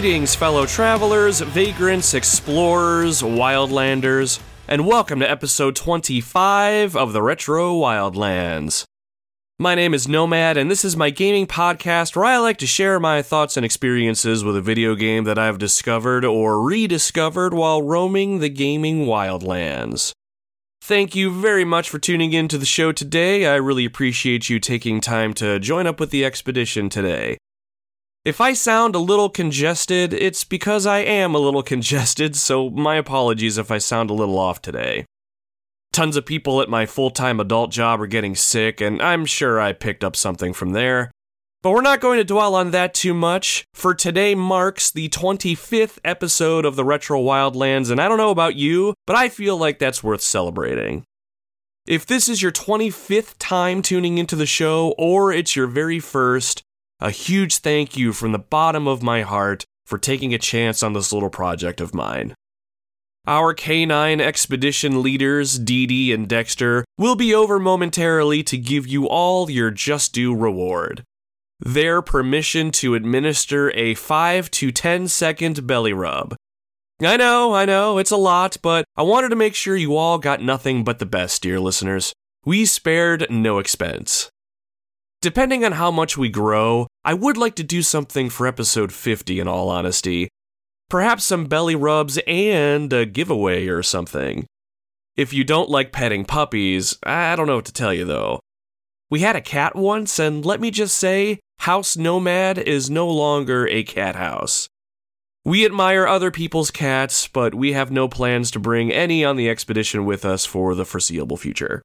Greetings, fellow travelers, vagrants, explorers, wildlanders, and welcome to episode 25 of the Retro Wildlands. My name is Nomad, and this is my gaming podcast where I like to share my thoughts and experiences with a video game that I've discovered or rediscovered while roaming the gaming wildlands. Thank you very much for tuning in to the show today. I really appreciate you taking time to join up with the expedition today. If I sound a little congested, it's because I am a little congested, so my apologies if I sound a little off today. Tons of people at my full time adult job are getting sick, and I'm sure I picked up something from there. But we're not going to dwell on that too much, for today marks the 25th episode of the Retro Wildlands, and I don't know about you, but I feel like that's worth celebrating. If this is your 25th time tuning into the show, or it's your very first, a huge thank you from the bottom of my heart for taking a chance on this little project of mine. Our K9 expedition leaders, Dee Dee and Dexter, will be over momentarily to give you all your just due reward. Their permission to administer a 5 to 10 second belly rub. I know, I know, it's a lot, but I wanted to make sure you all got nothing but the best, dear listeners. We spared no expense. Depending on how much we grow, I would like to do something for episode 50 in all honesty. Perhaps some belly rubs and a giveaway or something. If you don't like petting puppies, I don't know what to tell you though. We had a cat once, and let me just say, House Nomad is no longer a cat house. We admire other people's cats, but we have no plans to bring any on the expedition with us for the foreseeable future.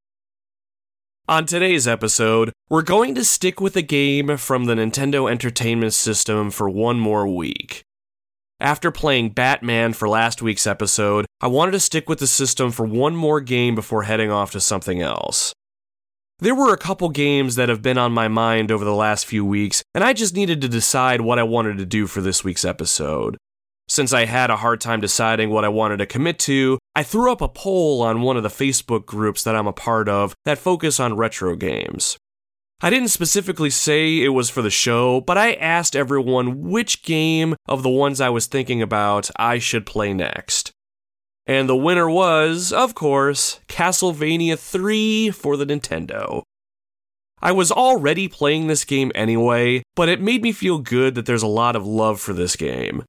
On today's episode, we're going to stick with a game from the Nintendo Entertainment System for one more week. After playing Batman for last week's episode, I wanted to stick with the system for one more game before heading off to something else. There were a couple games that have been on my mind over the last few weeks, and I just needed to decide what I wanted to do for this week's episode. Since I had a hard time deciding what I wanted to commit to, I threw up a poll on one of the Facebook groups that I'm a part of that focus on retro games. I didn't specifically say it was for the show, but I asked everyone which game of the ones I was thinking about I should play next. And the winner was, of course, Castlevania 3 for the Nintendo. I was already playing this game anyway, but it made me feel good that there's a lot of love for this game.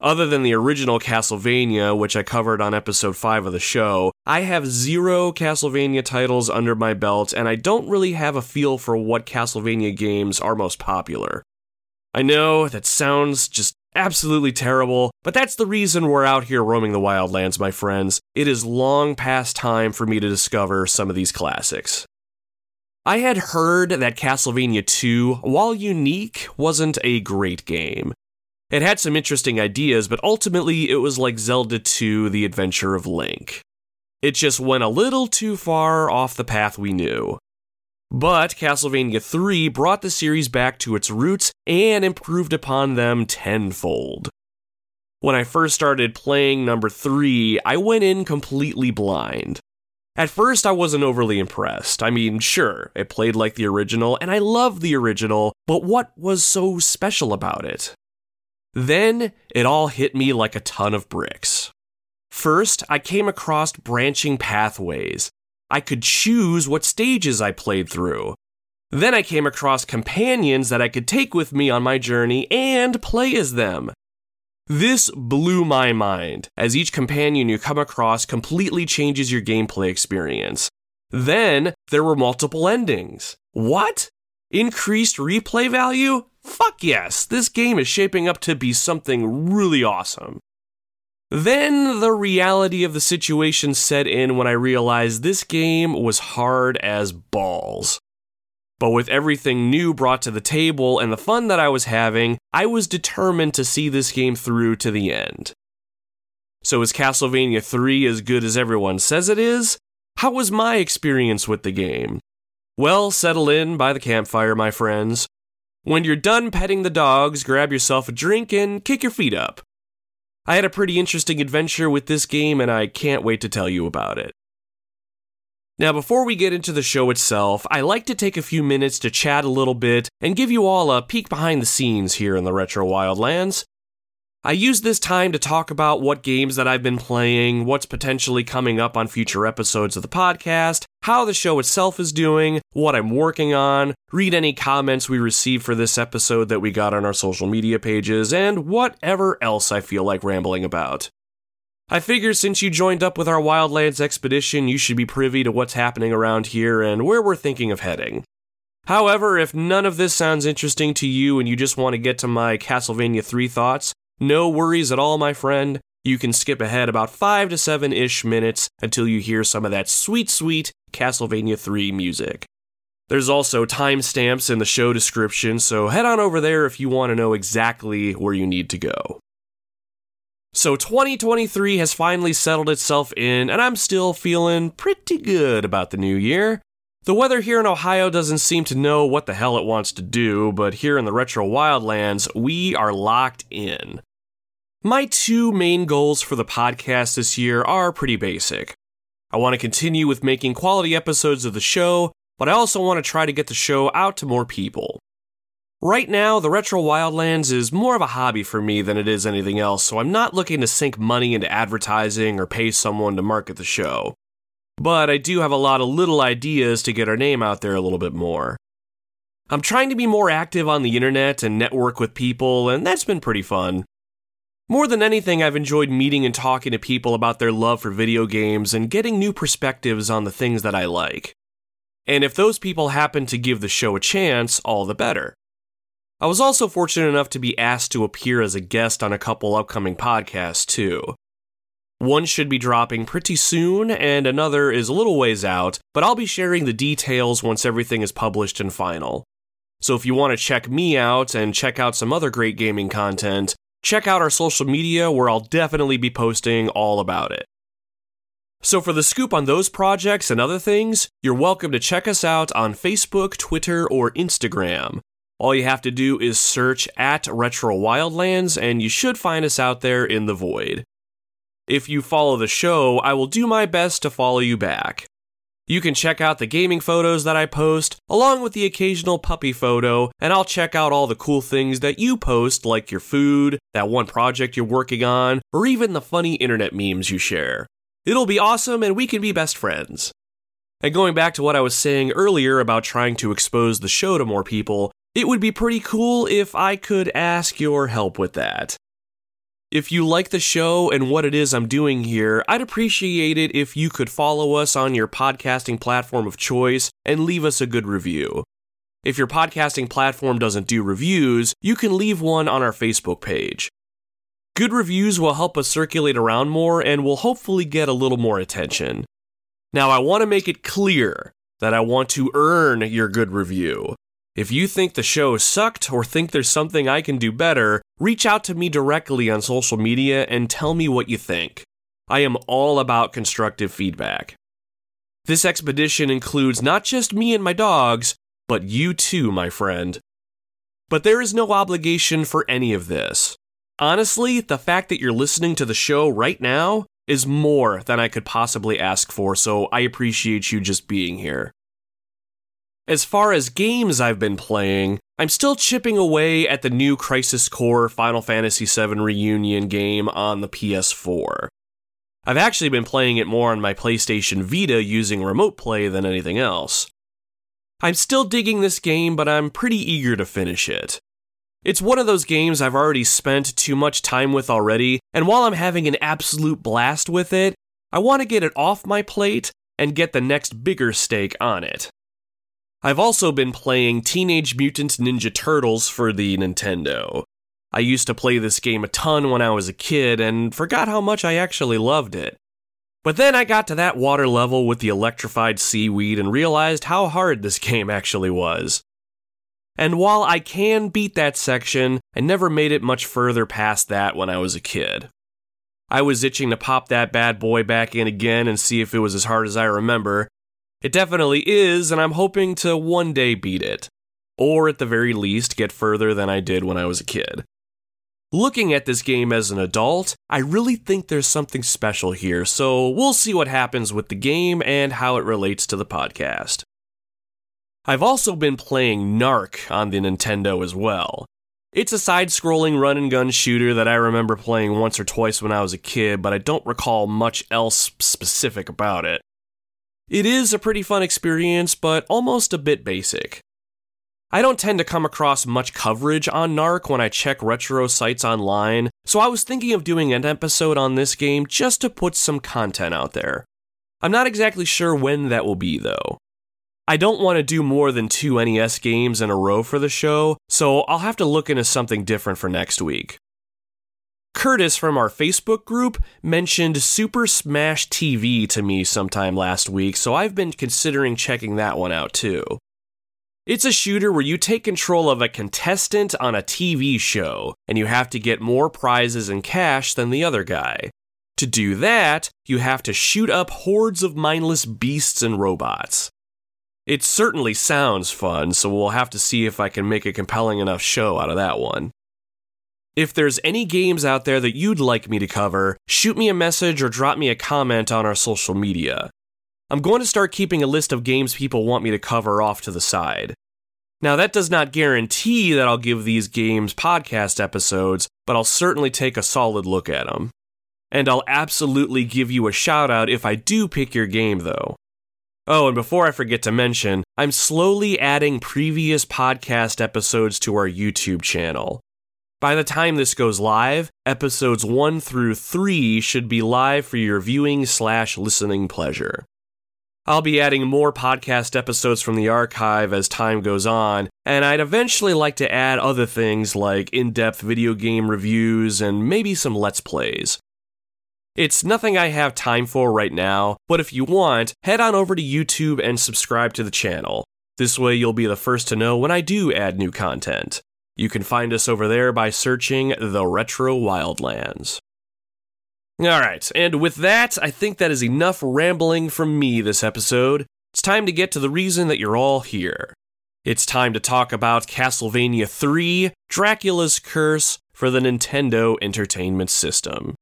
Other than the original Castlevania, which I covered on episode 5 of the show, I have zero Castlevania titles under my belt, and I don't really have a feel for what Castlevania games are most popular. I know that sounds just absolutely terrible, but that's the reason we're out here roaming the wildlands, my friends. It is long past time for me to discover some of these classics. I had heard that Castlevania 2, while unique, wasn't a great game. It had some interesting ideas, but ultimately it was like Zelda 2 The Adventure of Link. It just went a little too far off the path we knew. But Castlevania 3 brought the series back to its roots and improved upon them tenfold. When I first started playing number 3, I went in completely blind. At first, I wasn't overly impressed. I mean, sure, it played like the original, and I love the original, but what was so special about it? Then it all hit me like a ton of bricks. First, I came across branching pathways. I could choose what stages I played through. Then I came across companions that I could take with me on my journey and play as them. This blew my mind, as each companion you come across completely changes your gameplay experience. Then there were multiple endings. What? Increased replay value? Fuck yes, this game is shaping up to be something really awesome. Then the reality of the situation set in when I realized this game was hard as balls. But with everything new brought to the table and the fun that I was having, I was determined to see this game through to the end. So, is Castlevania 3 as good as everyone says it is? How was my experience with the game? Well, settle in by the campfire, my friends. When you're done petting the dogs, grab yourself a drink and kick your feet up. I had a pretty interesting adventure with this game, and I can't wait to tell you about it. Now, before we get into the show itself, I like to take a few minutes to chat a little bit and give you all a peek behind the scenes here in the Retro Wildlands. I use this time to talk about what games that I've been playing, what's potentially coming up on future episodes of the podcast, how the show itself is doing, what I'm working on, read any comments we received for this episode that we got on our social media pages, and whatever else I feel like rambling about. I figure since you joined up with our Wildlands expedition, you should be privy to what's happening around here and where we're thinking of heading. However, if none of this sounds interesting to you and you just want to get to my Castlevania 3 thoughts, no worries at all, my friend. You can skip ahead about 5 to 7 ish minutes until you hear some of that sweet, sweet Castlevania 3 music. There's also timestamps in the show description, so head on over there if you want to know exactly where you need to go. So 2023 has finally settled itself in, and I'm still feeling pretty good about the new year. The weather here in Ohio doesn't seem to know what the hell it wants to do, but here in the retro wildlands, we are locked in. My two main goals for the podcast this year are pretty basic. I want to continue with making quality episodes of the show, but I also want to try to get the show out to more people. Right now, the Retro Wildlands is more of a hobby for me than it is anything else, so I'm not looking to sink money into advertising or pay someone to market the show. But I do have a lot of little ideas to get our name out there a little bit more. I'm trying to be more active on the internet and network with people, and that's been pretty fun. More than anything, I've enjoyed meeting and talking to people about their love for video games and getting new perspectives on the things that I like. And if those people happen to give the show a chance, all the better. I was also fortunate enough to be asked to appear as a guest on a couple upcoming podcasts, too. One should be dropping pretty soon, and another is a little ways out, but I'll be sharing the details once everything is published and final. So if you want to check me out and check out some other great gaming content, check out our social media where I'll definitely be posting all about it. So, for the scoop on those projects and other things, you're welcome to check us out on Facebook, Twitter, or Instagram. All you have to do is search at Retro Wildlands, and you should find us out there in the void. If you follow the show, I will do my best to follow you back. You can check out the gaming photos that I post, along with the occasional puppy photo, and I'll check out all the cool things that you post, like your food, that one project you're working on, or even the funny internet memes you share. It'll be awesome, and we can be best friends. And going back to what I was saying earlier about trying to expose the show to more people, it would be pretty cool if I could ask your help with that. If you like the show and what it is I'm doing here, I'd appreciate it if you could follow us on your podcasting platform of choice and leave us a good review. If your podcasting platform doesn't do reviews, you can leave one on our Facebook page. Good reviews will help us circulate around more and will hopefully get a little more attention. Now, I want to make it clear that I want to earn your good review. If you think the show sucked or think there's something I can do better, reach out to me directly on social media and tell me what you think. I am all about constructive feedback. This expedition includes not just me and my dogs, but you too, my friend. But there is no obligation for any of this. Honestly, the fact that you're listening to the show right now is more than I could possibly ask for, so I appreciate you just being here. As far as games I've been playing, I'm still chipping away at the new Crisis Core Final Fantasy VII Reunion game on the PS4. I've actually been playing it more on my PlayStation Vita using remote play than anything else. I'm still digging this game, but I'm pretty eager to finish it. It's one of those games I've already spent too much time with already, and while I'm having an absolute blast with it, I want to get it off my plate and get the next bigger stake on it. I've also been playing Teenage Mutant Ninja Turtles for the Nintendo. I used to play this game a ton when I was a kid and forgot how much I actually loved it. But then I got to that water level with the electrified seaweed and realized how hard this game actually was. And while I can beat that section, I never made it much further past that when I was a kid. I was itching to pop that bad boy back in again and see if it was as hard as I remember, it definitely is, and I'm hoping to one day beat it. Or at the very least, get further than I did when I was a kid. Looking at this game as an adult, I really think there's something special here, so we'll see what happens with the game and how it relates to the podcast. I've also been playing Narc on the Nintendo as well. It's a side scrolling run and gun shooter that I remember playing once or twice when I was a kid, but I don't recall much else specific about it. It is a pretty fun experience, but almost a bit basic. I don't tend to come across much coverage on Narc when I check retro sites online, so I was thinking of doing an episode on this game just to put some content out there. I'm not exactly sure when that will be, though. I don't want to do more than two NES games in a row for the show, so I'll have to look into something different for next week. Curtis from our Facebook group mentioned Super Smash TV to me sometime last week, so I've been considering checking that one out too. It's a shooter where you take control of a contestant on a TV show, and you have to get more prizes and cash than the other guy. To do that, you have to shoot up hordes of mindless beasts and robots. It certainly sounds fun, so we'll have to see if I can make a compelling enough show out of that one. If there's any games out there that you'd like me to cover, shoot me a message or drop me a comment on our social media. I'm going to start keeping a list of games people want me to cover off to the side. Now, that does not guarantee that I'll give these games podcast episodes, but I'll certainly take a solid look at them. And I'll absolutely give you a shout out if I do pick your game, though. Oh, and before I forget to mention, I'm slowly adding previous podcast episodes to our YouTube channel. By the time this goes live, episodes 1 through 3 should be live for your viewing slash listening pleasure. I'll be adding more podcast episodes from the archive as time goes on, and I'd eventually like to add other things like in depth video game reviews and maybe some Let's Plays. It's nothing I have time for right now, but if you want, head on over to YouTube and subscribe to the channel. This way, you'll be the first to know when I do add new content. You can find us over there by searching The Retro Wildlands. All right, and with that, I think that is enough rambling from me this episode. It's time to get to the reason that you're all here. It's time to talk about Castlevania 3 Dracula's Curse for the Nintendo Entertainment System.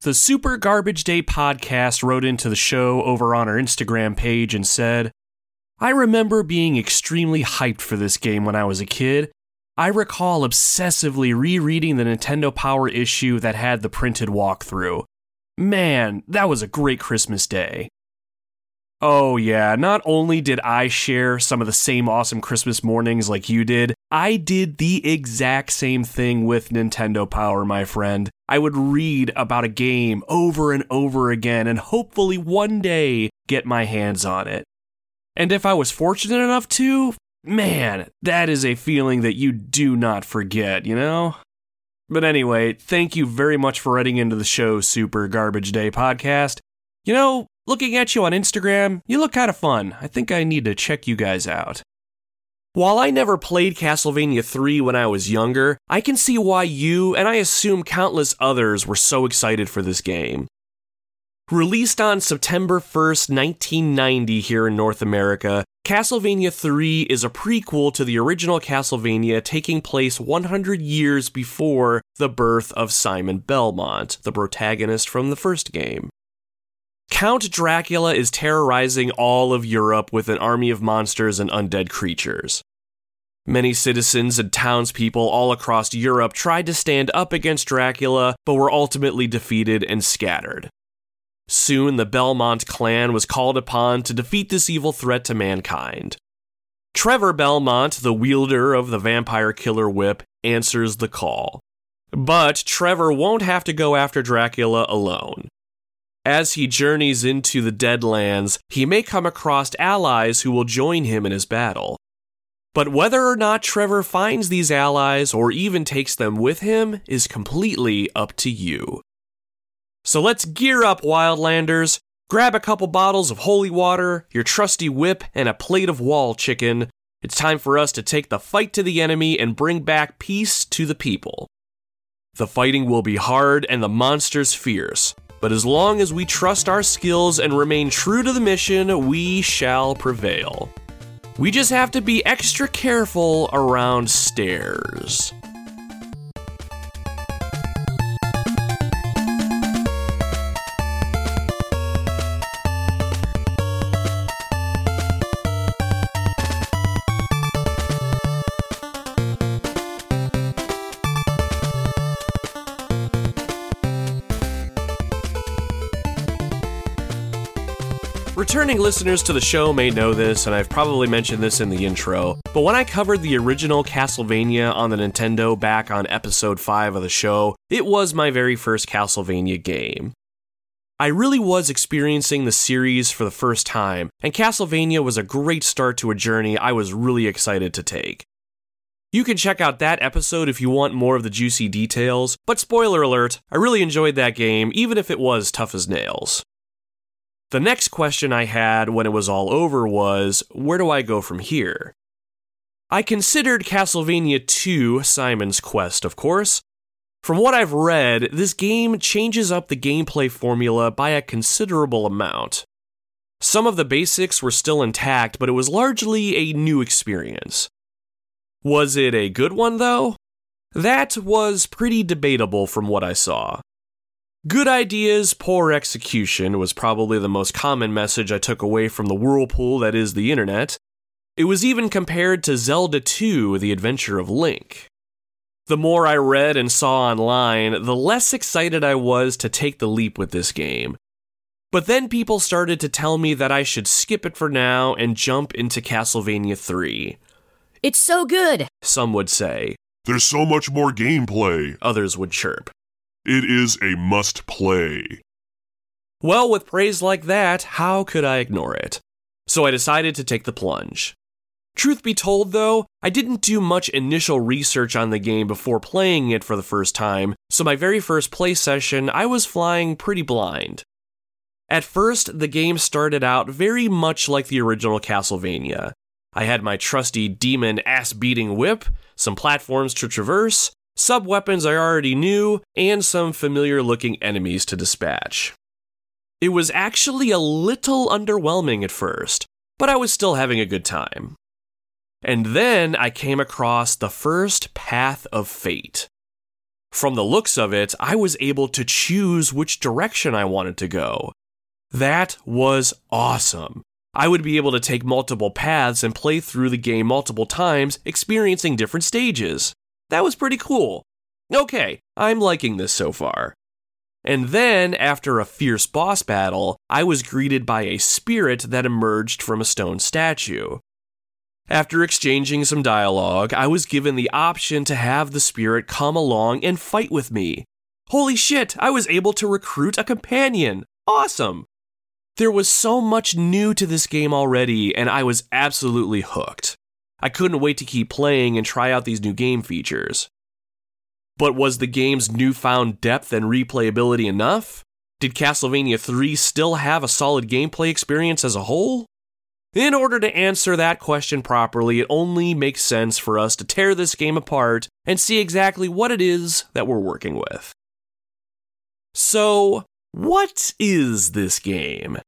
The Super Garbage Day podcast wrote into the show over on our Instagram page and said, I remember being extremely hyped for this game when I was a kid, I recall obsessively rereading the Nintendo Power issue that had the printed walkthrough. Man, that was a great Christmas day. Oh, yeah, not only did I share some of the same awesome Christmas mornings like you did, I did the exact same thing with Nintendo Power, my friend. I would read about a game over and over again and hopefully one day get my hands on it. And if I was fortunate enough to, man, that is a feeling that you do not forget, you know? But anyway, thank you very much for writing into the show, Super Garbage Day podcast. You know, looking at you on Instagram, you look kind of fun. I think I need to check you guys out. While I never played Castlevania 3 when I was younger, I can see why you, and I assume countless others, were so excited for this game. Released on September 1st, 1990, here in North America, Castlevania 3 is a prequel to the original Castlevania taking place 100 years before the birth of Simon Belmont, the protagonist from the first game. Count Dracula is terrorizing all of Europe with an army of monsters and undead creatures. Many citizens and townspeople all across Europe tried to stand up against Dracula, but were ultimately defeated and scattered. Soon, the Belmont clan was called upon to defeat this evil threat to mankind. Trevor Belmont, the wielder of the vampire killer whip, answers the call. But Trevor won't have to go after Dracula alone. As he journeys into the Deadlands, he may come across allies who will join him in his battle. But whether or not Trevor finds these allies or even takes them with him is completely up to you. So let's gear up, Wildlanders. Grab a couple bottles of holy water, your trusty whip, and a plate of wall chicken. It's time for us to take the fight to the enemy and bring back peace to the people. The fighting will be hard and the monsters fierce, but as long as we trust our skills and remain true to the mission, we shall prevail. We just have to be extra careful around stairs. Returning listeners to the show may know this, and I've probably mentioned this in the intro, but when I covered the original Castlevania on the Nintendo back on episode 5 of the show, it was my very first Castlevania game. I really was experiencing the series for the first time, and Castlevania was a great start to a journey I was really excited to take. You can check out that episode if you want more of the juicy details, but spoiler alert, I really enjoyed that game, even if it was tough as nails. The next question I had when it was all over was where do I go from here? I considered Castlevania 2 Simon's Quest, of course. From what I've read, this game changes up the gameplay formula by a considerable amount. Some of the basics were still intact, but it was largely a new experience. Was it a good one, though? That was pretty debatable from what I saw. Good ideas, poor execution was probably the most common message I took away from the whirlpool that is the internet. It was even compared to Zelda 2 The Adventure of Link. The more I read and saw online, the less excited I was to take the leap with this game. But then people started to tell me that I should skip it for now and jump into Castlevania 3. It's so good, some would say. There's so much more gameplay, others would chirp. It is a must play. Well, with praise like that, how could I ignore it? So I decided to take the plunge. Truth be told, though, I didn't do much initial research on the game before playing it for the first time, so my very first play session, I was flying pretty blind. At first, the game started out very much like the original Castlevania. I had my trusty demon ass beating whip, some platforms to traverse, sub weapons I already knew, and some familiar looking enemies to dispatch. It was actually a little underwhelming at first, but I was still having a good time. And then I came across the first Path of Fate. From the looks of it, I was able to choose which direction I wanted to go. That was awesome. I would be able to take multiple paths and play through the game multiple times, experiencing different stages. That was pretty cool. Okay, I'm liking this so far. And then, after a fierce boss battle, I was greeted by a spirit that emerged from a stone statue. After exchanging some dialogue, I was given the option to have the spirit come along and fight with me. Holy shit, I was able to recruit a companion! Awesome! There was so much new to this game already, and I was absolutely hooked. I couldn't wait to keep playing and try out these new game features. But was the game's newfound depth and replayability enough? Did Castlevania 3 still have a solid gameplay experience as a whole? In order to answer that question properly, it only makes sense for us to tear this game apart and see exactly what it is that we're working with. So, what is this game?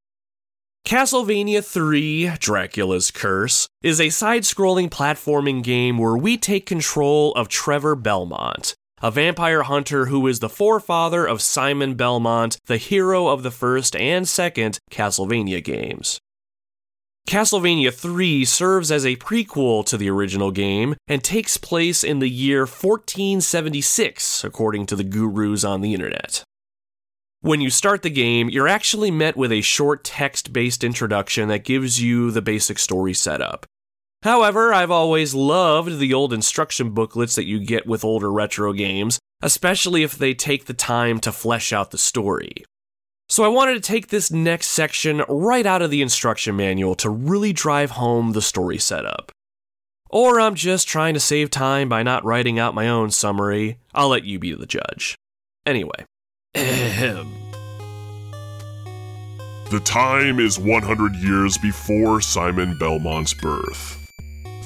Castlevania 3 Dracula's Curse is a side scrolling platforming game where we take control of Trevor Belmont, a vampire hunter who is the forefather of Simon Belmont, the hero of the first and second Castlevania games. Castlevania 3 serves as a prequel to the original game and takes place in the year 1476, according to the gurus on the internet. When you start the game, you're actually met with a short text based introduction that gives you the basic story setup. However, I've always loved the old instruction booklets that you get with older retro games, especially if they take the time to flesh out the story. So I wanted to take this next section right out of the instruction manual to really drive home the story setup. Or I'm just trying to save time by not writing out my own summary. I'll let you be the judge. Anyway. The time is 100 years before Simon Belmont's birth.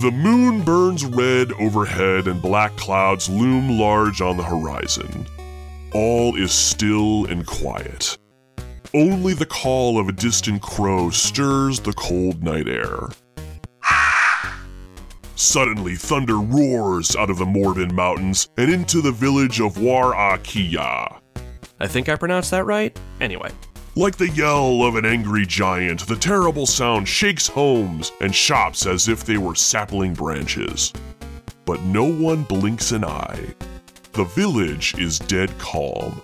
The moon burns red overhead and black clouds loom large on the horizon. All is still and quiet. Only the call of a distant crow stirs the cold night air. Suddenly, thunder roars out of the Morven Mountains and into the village of Warakiya. I think I pronounced that right. Anyway. Like the yell of an angry giant, the terrible sound shakes homes and shops as if they were sapling branches. But no one blinks an eye. The village is dead calm.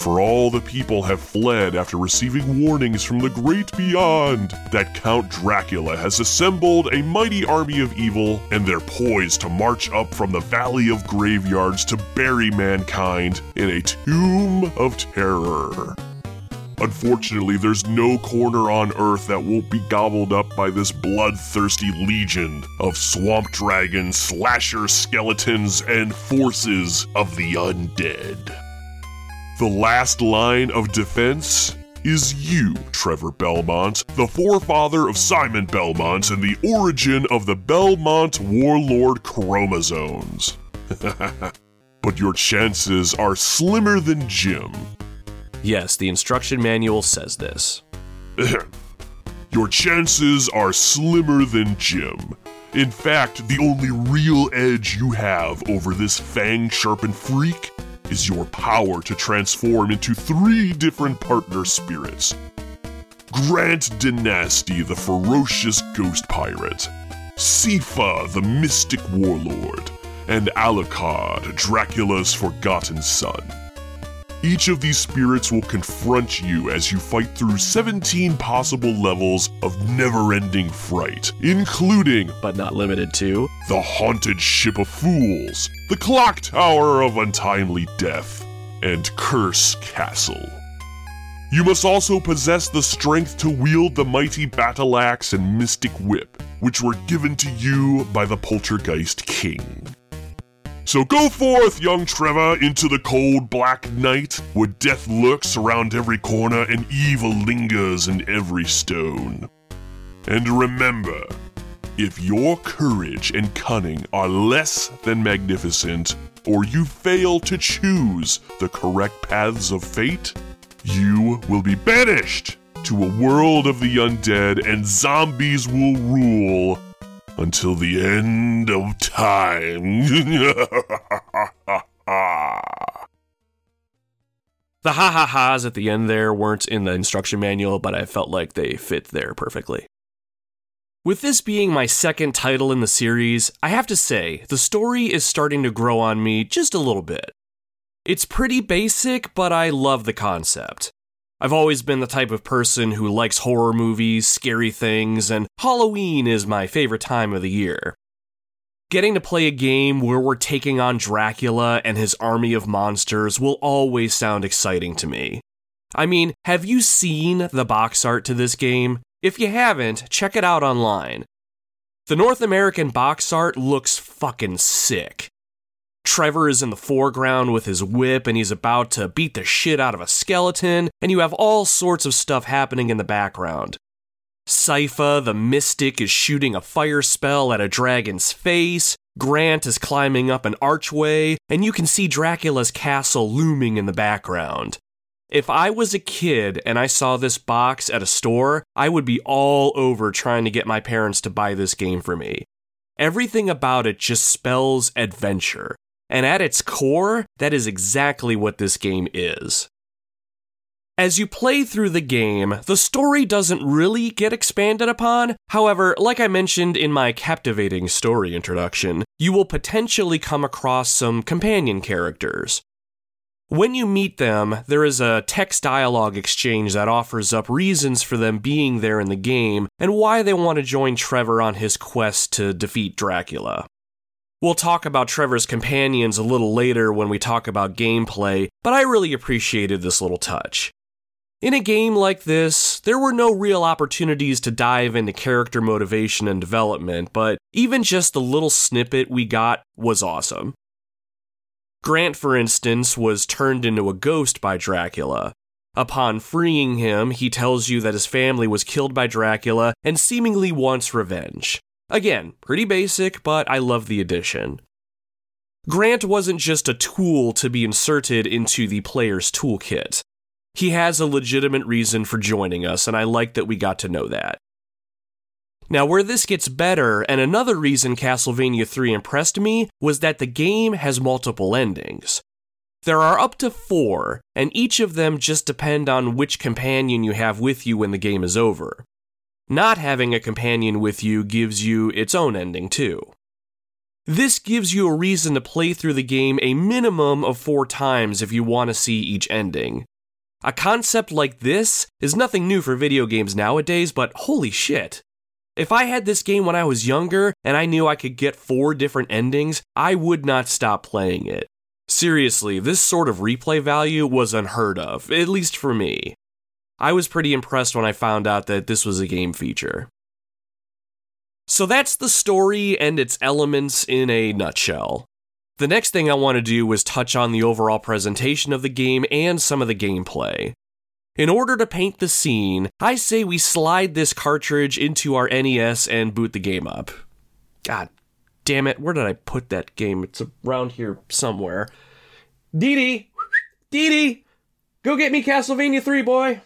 For all the people have fled after receiving warnings from the great beyond that Count Dracula has assembled a mighty army of evil, and they're poised to march up from the Valley of Graveyards to bury mankind in a tomb of terror. Unfortunately, there's no corner on Earth that won't be gobbled up by this bloodthirsty legion of swamp dragons, slasher skeletons, and forces of the undead. The last line of defense is you, Trevor Belmont, the forefather of Simon Belmont and the origin of the Belmont Warlord chromosomes. but your chances are slimmer than Jim. Yes, the instruction manual says this. your chances are slimmer than Jim. In fact, the only real edge you have over this fang sharpened freak is your power to transform into three different partner spirits Grant Danasty, the ferocious ghost pirate, Sypha, the mystic warlord, and Alucard, Dracula's forgotten son. Each of these spirits will confront you as you fight through 17 possible levels of never ending fright, including, but not limited to, the Haunted Ship of Fools, the Clock Tower of Untimely Death, and Curse Castle. You must also possess the strength to wield the mighty battle axe and mystic whip, which were given to you by the Poltergeist King. So go forth, young Trevor, into the cold black night, where death lurks around every corner and evil lingers in every stone. And remember, if your courage and cunning are less than magnificent, or you fail to choose the correct paths of fate, you will be banished to a world of the undead and zombies will rule until the end of time. the ha ha ha's at the end there weren't in the instruction manual, but I felt like they fit there perfectly. With this being my second title in the series, I have to say, the story is starting to grow on me just a little bit. It's pretty basic, but I love the concept. I've always been the type of person who likes horror movies, scary things, and Halloween is my favorite time of the year. Getting to play a game where we're taking on Dracula and his army of monsters will always sound exciting to me. I mean, have you seen the box art to this game? If you haven't, check it out online. The North American box art looks fucking sick. Trevor is in the foreground with his whip and he's about to beat the shit out of a skeleton, and you have all sorts of stuff happening in the background. Sypha, the mystic, is shooting a fire spell at a dragon's face. Grant is climbing up an archway, and you can see Dracula's castle looming in the background. If I was a kid and I saw this box at a store, I would be all over trying to get my parents to buy this game for me. Everything about it just spells adventure. And at its core, that is exactly what this game is. As you play through the game, the story doesn't really get expanded upon. However, like I mentioned in my captivating story introduction, you will potentially come across some companion characters. When you meet them, there is a text dialogue exchange that offers up reasons for them being there in the game and why they want to join Trevor on his quest to defeat Dracula. We'll talk about Trevor's companions a little later when we talk about gameplay, but I really appreciated this little touch. In a game like this, there were no real opportunities to dive into character motivation and development, but even just the little snippet we got was awesome. Grant, for instance, was turned into a ghost by Dracula. Upon freeing him, he tells you that his family was killed by Dracula and seemingly wants revenge. Again, pretty basic, but I love the addition. Grant wasn't just a tool to be inserted into the player's toolkit. He has a legitimate reason for joining us, and I like that we got to know that. Now, where this gets better, and another reason Castlevania 3 impressed me, was that the game has multiple endings. There are up to four, and each of them just depend on which companion you have with you when the game is over. Not having a companion with you gives you its own ending, too. This gives you a reason to play through the game a minimum of four times if you want to see each ending. A concept like this is nothing new for video games nowadays, but holy shit. If I had this game when I was younger and I knew I could get four different endings, I would not stop playing it. Seriously, this sort of replay value was unheard of, at least for me. I was pretty impressed when I found out that this was a game feature. So that's the story and its elements in a nutshell. The next thing I want to do is touch on the overall presentation of the game and some of the gameplay. In order to paint the scene, I say we slide this cartridge into our NES and boot the game up. God damn it, where did I put that game? It's around here somewhere. Dee Dee! Dee Dee! Go get me Castlevania 3, boy!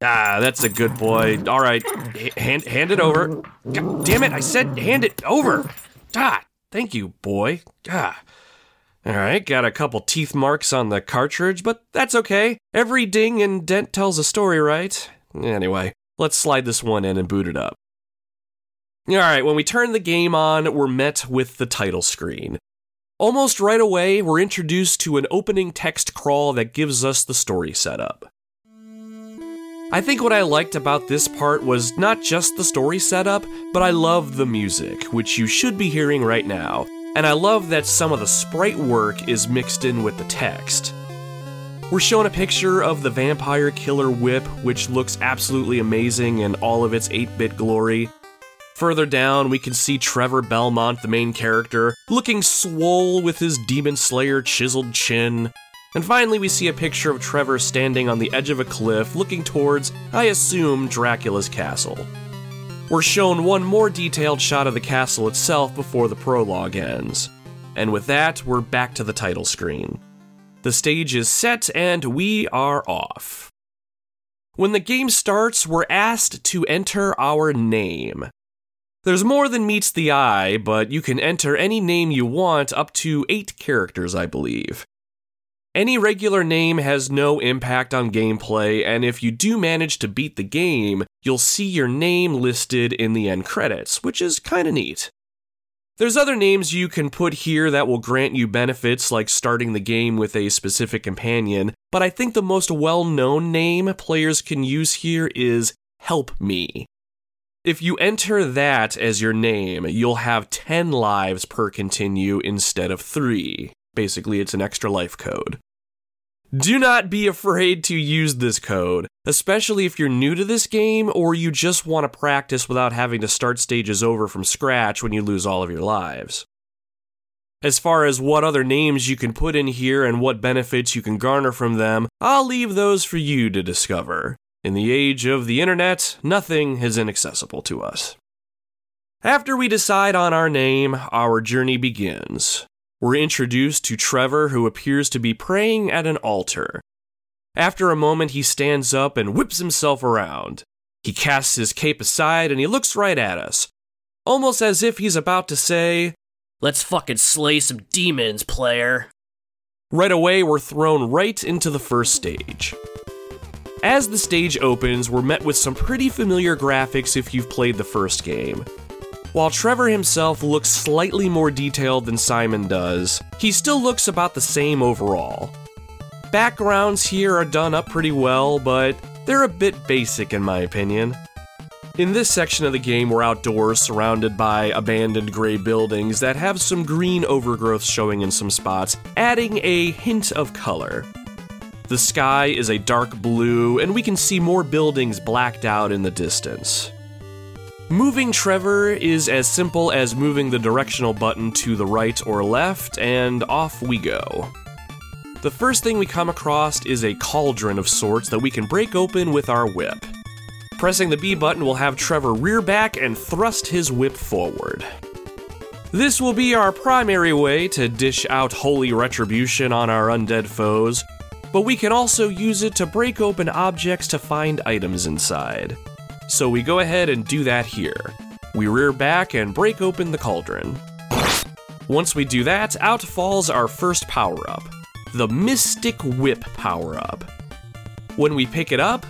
Ah, that's a good boy. All right, H- hand hand it over. God damn it! I said hand it over. Ah, thank you, boy. Ah. All right, got a couple teeth marks on the cartridge, but that's okay. Every ding and dent tells a story, right? Anyway, let's slide this one in and boot it up. All right, when we turn the game on, we're met with the title screen. Almost right away, we're introduced to an opening text crawl that gives us the story setup. I think what I liked about this part was not just the story setup, but I love the music, which you should be hearing right now, and I love that some of the sprite work is mixed in with the text. We're shown a picture of the Vampire Killer Whip, which looks absolutely amazing in all of its 8 bit glory. Further down, we can see Trevor Belmont, the main character, looking swole with his Demon Slayer chiseled chin. And finally, we see a picture of Trevor standing on the edge of a cliff looking towards, I assume, Dracula's castle. We're shown one more detailed shot of the castle itself before the prologue ends. And with that, we're back to the title screen. The stage is set and we are off. When the game starts, we're asked to enter our name. There's more than meets the eye, but you can enter any name you want up to eight characters, I believe. Any regular name has no impact on gameplay, and if you do manage to beat the game, you'll see your name listed in the end credits, which is kinda neat. There's other names you can put here that will grant you benefits like starting the game with a specific companion, but I think the most well known name players can use here is Help Me. If you enter that as your name, you'll have 10 lives per continue instead of 3. Basically, it's an extra life code. Do not be afraid to use this code, especially if you're new to this game or you just want to practice without having to start stages over from scratch when you lose all of your lives. As far as what other names you can put in here and what benefits you can garner from them, I'll leave those for you to discover. In the age of the internet, nothing is inaccessible to us. After we decide on our name, our journey begins. We're introduced to Trevor, who appears to be praying at an altar. After a moment, he stands up and whips himself around. He casts his cape aside and he looks right at us, almost as if he's about to say, Let's fucking slay some demons, player. Right away, we're thrown right into the first stage. As the stage opens, we're met with some pretty familiar graphics if you've played the first game. While Trevor himself looks slightly more detailed than Simon does, he still looks about the same overall. Backgrounds here are done up pretty well, but they're a bit basic in my opinion. In this section of the game, we're outdoors surrounded by abandoned gray buildings that have some green overgrowth showing in some spots, adding a hint of color. The sky is a dark blue, and we can see more buildings blacked out in the distance. Moving Trevor is as simple as moving the directional button to the right or left, and off we go. The first thing we come across is a cauldron of sorts that we can break open with our whip. Pressing the B button will have Trevor rear back and thrust his whip forward. This will be our primary way to dish out holy retribution on our undead foes, but we can also use it to break open objects to find items inside. So we go ahead and do that here. We rear back and break open the cauldron. Once we do that, out falls our first power up the Mystic Whip power up. When we pick it up,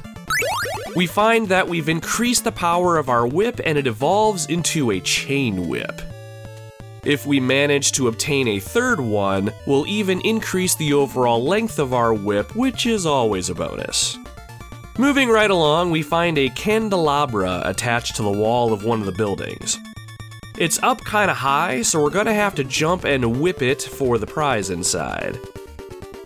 we find that we've increased the power of our whip and it evolves into a chain whip. If we manage to obtain a third one, we'll even increase the overall length of our whip, which is always a bonus. Moving right along, we find a candelabra attached to the wall of one of the buildings. It's up kinda high, so we're gonna have to jump and whip it for the prize inside.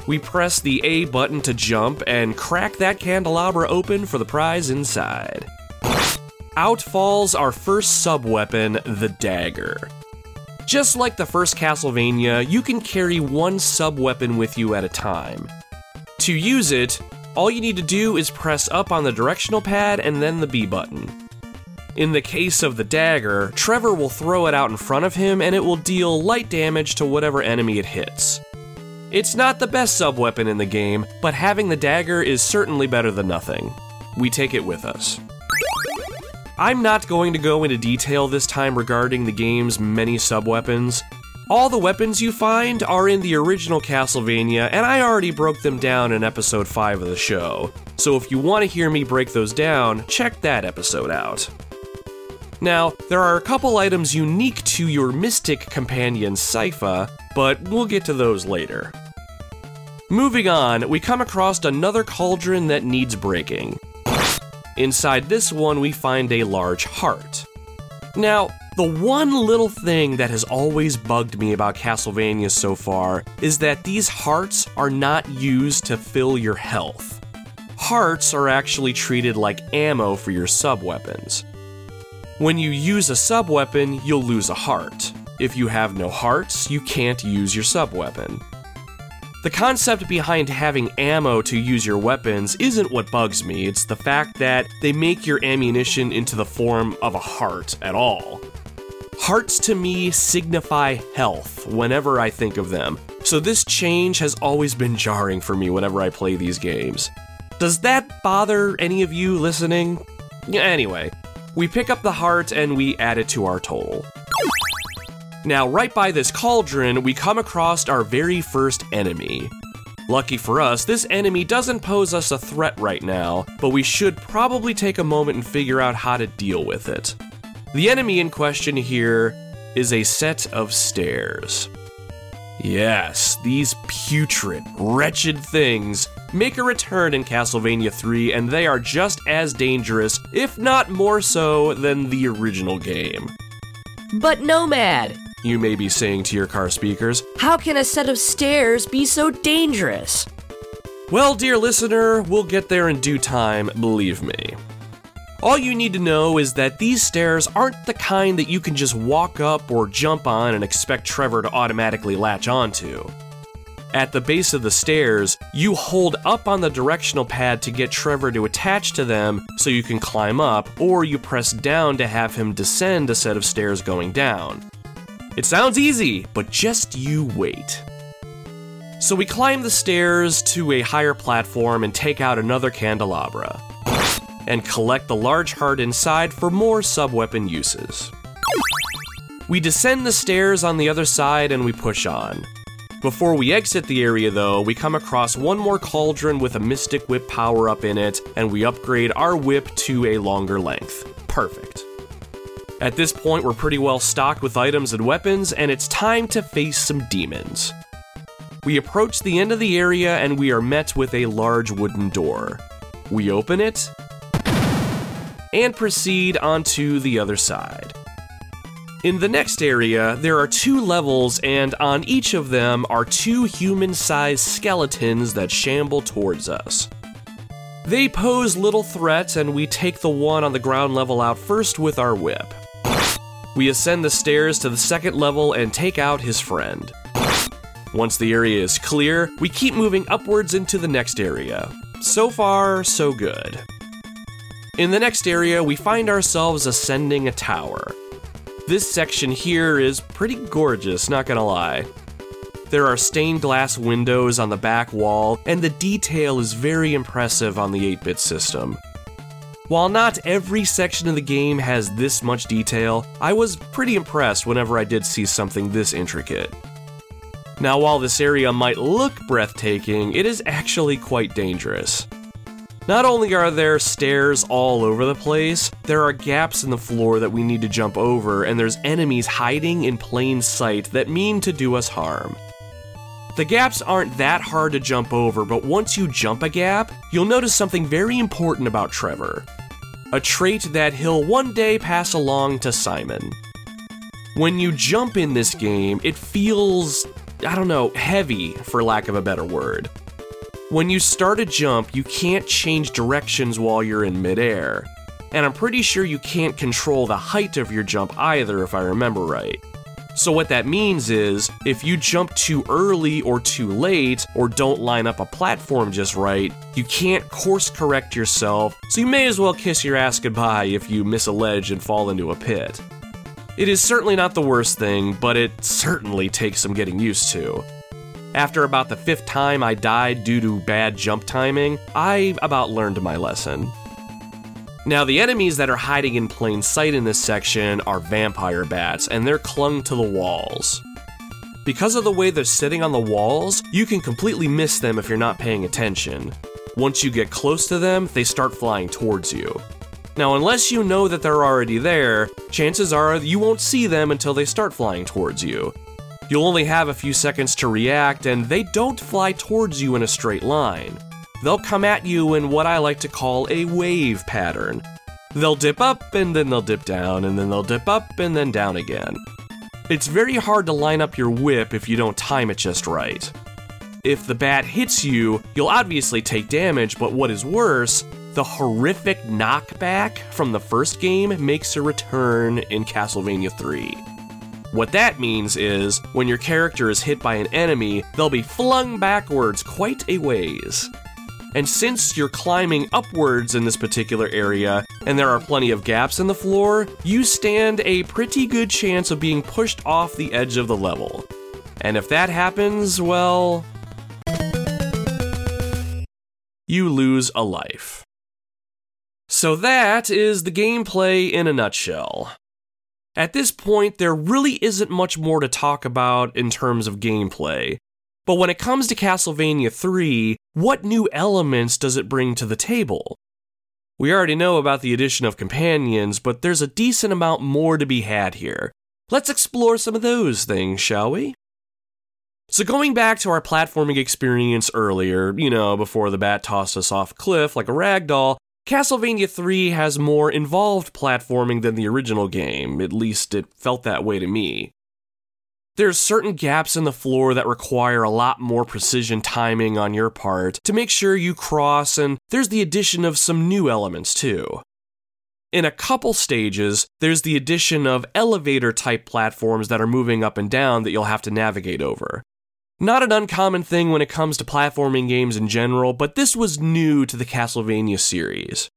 We press the A button to jump and crack that candelabra open for the prize inside. Out falls our first sub weapon, the dagger. Just like the first Castlevania, you can carry one sub weapon with you at a time. To use it, all you need to do is press up on the directional pad and then the B button. In the case of the dagger, Trevor will throw it out in front of him and it will deal light damage to whatever enemy it hits. It's not the best sub weapon in the game, but having the dagger is certainly better than nothing. We take it with us. I'm not going to go into detail this time regarding the game's many sub weapons. All the weapons you find are in the original Castlevania, and I already broke them down in episode 5 of the show. So if you want to hear me break those down, check that episode out. Now, there are a couple items unique to your Mystic companion Sypha, but we'll get to those later. Moving on, we come across another cauldron that needs breaking. Inside this one, we find a large heart. Now, the one little thing that has always bugged me about Castlevania so far is that these hearts are not used to fill your health. Hearts are actually treated like ammo for your sub weapons. When you use a sub weapon, you'll lose a heart. If you have no hearts, you can't use your sub weapon. The concept behind having ammo to use your weapons isn't what bugs me, it's the fact that they make your ammunition into the form of a heart at all. Hearts to me signify health whenever I think of them, so this change has always been jarring for me whenever I play these games. Does that bother any of you listening? Anyway, we pick up the heart and we add it to our total. Now, right by this cauldron, we come across our very first enemy. Lucky for us, this enemy doesn't pose us a threat right now, but we should probably take a moment and figure out how to deal with it. The enemy in question here is a set of stairs. Yes, these putrid, wretched things make a return in Castlevania 3, and they are just as dangerous, if not more so, than the original game. But Nomad, You may be saying to your car speakers, how can a set of stairs be so dangerous? Well, dear listener, we'll get there in due time, believe me. All you need to know is that these stairs aren't the kind that you can just walk up or jump on and expect Trevor to automatically latch onto. At the base of the stairs, you hold up on the directional pad to get Trevor to attach to them so you can climb up, or you press down to have him descend a set of stairs going down. It sounds easy, but just you wait. So we climb the stairs to a higher platform and take out another candelabra, and collect the large heart inside for more subweapon uses. We descend the stairs on the other side and we push on. Before we exit the area, though, we come across one more cauldron with a Mystic Whip power up in it, and we upgrade our whip to a longer length. Perfect. At this point, we're pretty well stocked with items and weapons, and it's time to face some demons. We approach the end of the area and we are met with a large wooden door. We open it and proceed onto the other side. In the next area, there are two levels, and on each of them are two human sized skeletons that shamble towards us. They pose little threats, and we take the one on the ground level out first with our whip. We ascend the stairs to the second level and take out his friend. Once the area is clear, we keep moving upwards into the next area. So far, so good. In the next area, we find ourselves ascending a tower. This section here is pretty gorgeous, not gonna lie. There are stained glass windows on the back wall, and the detail is very impressive on the 8 bit system. While not every section of the game has this much detail, I was pretty impressed whenever I did see something this intricate. Now, while this area might look breathtaking, it is actually quite dangerous. Not only are there stairs all over the place, there are gaps in the floor that we need to jump over, and there's enemies hiding in plain sight that mean to do us harm. The gaps aren't that hard to jump over, but once you jump a gap, you'll notice something very important about Trevor. A trait that he'll one day pass along to Simon. When you jump in this game, it feels, I don't know, heavy, for lack of a better word. When you start a jump, you can't change directions while you're in midair. And I'm pretty sure you can't control the height of your jump either, if I remember right. So, what that means is, if you jump too early or too late, or don't line up a platform just right, you can't course correct yourself, so you may as well kiss your ass goodbye if you miss a ledge and fall into a pit. It is certainly not the worst thing, but it certainly takes some getting used to. After about the fifth time I died due to bad jump timing, I about learned my lesson. Now, the enemies that are hiding in plain sight in this section are vampire bats, and they're clung to the walls. Because of the way they're sitting on the walls, you can completely miss them if you're not paying attention. Once you get close to them, they start flying towards you. Now, unless you know that they're already there, chances are you won't see them until they start flying towards you, You'll only have a few seconds to react, and they don't fly towards you in a straight line. They'll come at you in what I like to call a wave pattern. They'll dip up, and then they'll dip down, and then they'll dip up, and then down again. It's very hard to line up your whip if you don't time it just right. If the bat hits you, you'll obviously take damage, but what is worse, the horrific knockback from the first game makes a return in Castlevania 3. What that means is, when your character is hit by an enemy, they'll be flung backwards quite a ways. And since you're climbing upwards in this particular area, and there are plenty of gaps in the floor, you stand a pretty good chance of being pushed off the edge of the level. And if that happens, well. You lose a life. So that is the gameplay in a nutshell. At this point, there really isn't much more to talk about in terms of gameplay. But when it comes to Castlevania 3, what new elements does it bring to the table? We already know about the addition of companions, but there's a decent amount more to be had here. Let's explore some of those things, shall we? So, going back to our platforming experience earlier, you know, before the bat tossed us off cliff like a rag doll, Castlevania 3 has more involved platforming than the original game, at least it felt that way to me. There's certain gaps in the floor that require a lot more precision timing on your part to make sure you cross, and there's the addition of some new elements too. In a couple stages, there's the addition of elevator type platforms that are moving up and down that you'll have to navigate over. Not an uncommon thing when it comes to platforming games in general, but this was new to the Castlevania series.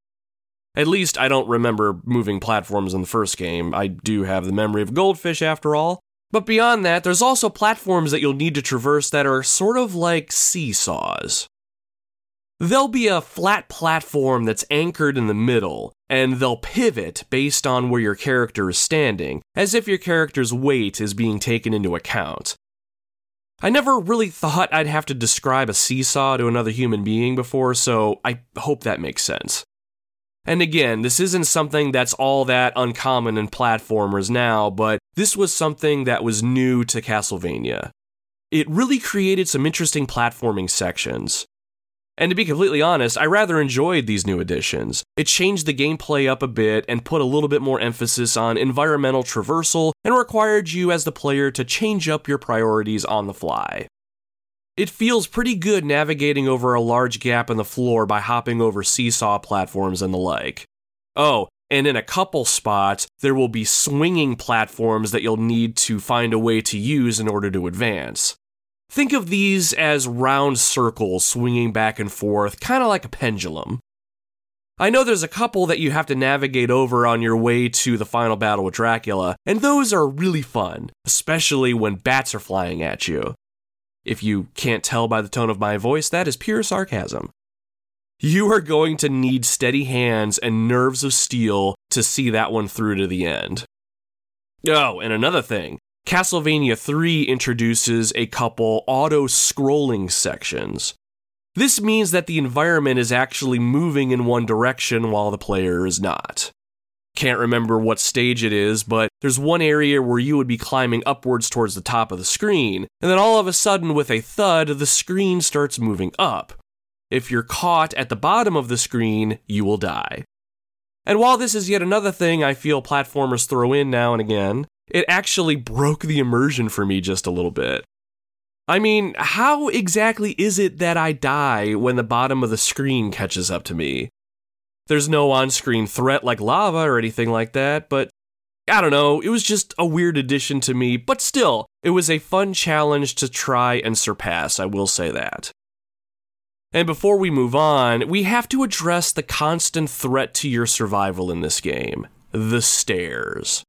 At least I don't remember moving platforms in the first game. I do have the memory of Goldfish after all. But beyond that, there's also platforms that you'll need to traverse that are sort of like seesaws. There'll be a flat platform that's anchored in the middle, and they'll pivot based on where your character is standing, as if your character's weight is being taken into account. I never really thought I'd have to describe a seesaw to another human being before, so I hope that makes sense. And again, this isn't something that's all that uncommon in platformers now, but this was something that was new to Castlevania. It really created some interesting platforming sections. And to be completely honest, I rather enjoyed these new additions. It changed the gameplay up a bit and put a little bit more emphasis on environmental traversal and required you as the player to change up your priorities on the fly. It feels pretty good navigating over a large gap in the floor by hopping over seesaw platforms and the like. Oh, and in a couple spots, there will be swinging platforms that you'll need to find a way to use in order to advance. Think of these as round circles swinging back and forth, kind of like a pendulum. I know there's a couple that you have to navigate over on your way to the final battle with Dracula, and those are really fun, especially when bats are flying at you. If you can't tell by the tone of my voice, that is pure sarcasm. You are going to need steady hands and nerves of steel to see that one through to the end. Oh, and another thing Castlevania 3 introduces a couple auto scrolling sections. This means that the environment is actually moving in one direction while the player is not. Can't remember what stage it is, but there's one area where you would be climbing upwards towards the top of the screen, and then all of a sudden, with a thud, the screen starts moving up. If you're caught at the bottom of the screen, you will die. And while this is yet another thing I feel platformers throw in now and again, it actually broke the immersion for me just a little bit. I mean, how exactly is it that I die when the bottom of the screen catches up to me? There's no on screen threat like lava or anything like that, but I don't know, it was just a weird addition to me, but still, it was a fun challenge to try and surpass, I will say that. And before we move on, we have to address the constant threat to your survival in this game the stairs.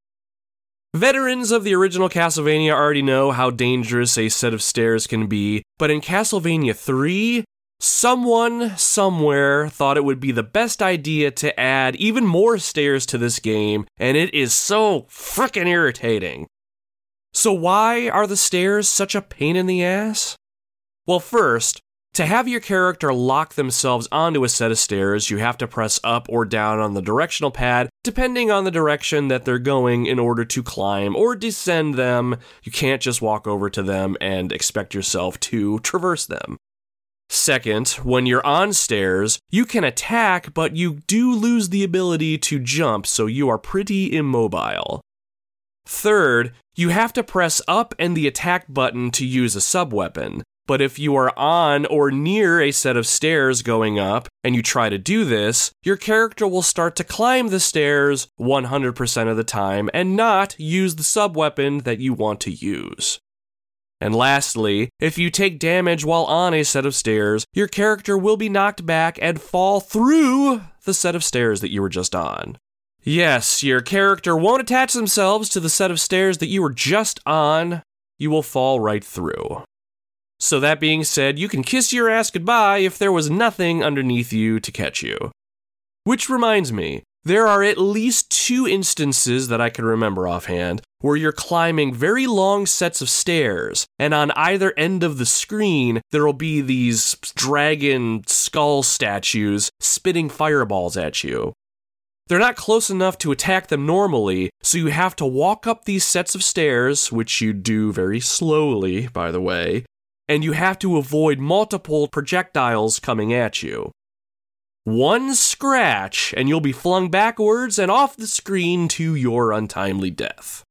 Veterans of the original Castlevania already know how dangerous a set of stairs can be, but in Castlevania 3, someone somewhere thought it would be the best idea to add even more stairs to this game, and it is so frickin' irritating. So, why are the stairs such a pain in the ass? Well, first, to have your character lock themselves onto a set of stairs, you have to press up or down on the directional pad, depending on the direction that they're going, in order to climb or descend them. You can't just walk over to them and expect yourself to traverse them. Second, when you're on stairs, you can attack, but you do lose the ability to jump, so you are pretty immobile. Third, you have to press up and the attack button to use a subweapon. But if you are on or near a set of stairs going up and you try to do this, your character will start to climb the stairs 100% of the time and not use the subweapon that you want to use. And lastly, if you take damage while on a set of stairs, your character will be knocked back and fall through the set of stairs that you were just on. Yes, your character won't attach themselves to the set of stairs that you were just on. You will fall right through. So, that being said, you can kiss your ass goodbye if there was nothing underneath you to catch you. Which reminds me, there are at least two instances that I can remember offhand where you're climbing very long sets of stairs, and on either end of the screen, there will be these dragon skull statues spitting fireballs at you. They're not close enough to attack them normally, so you have to walk up these sets of stairs, which you do very slowly, by the way, and you have to avoid multiple projectiles coming at you. One scratch, and you'll be flung backwards and off the screen to your untimely death.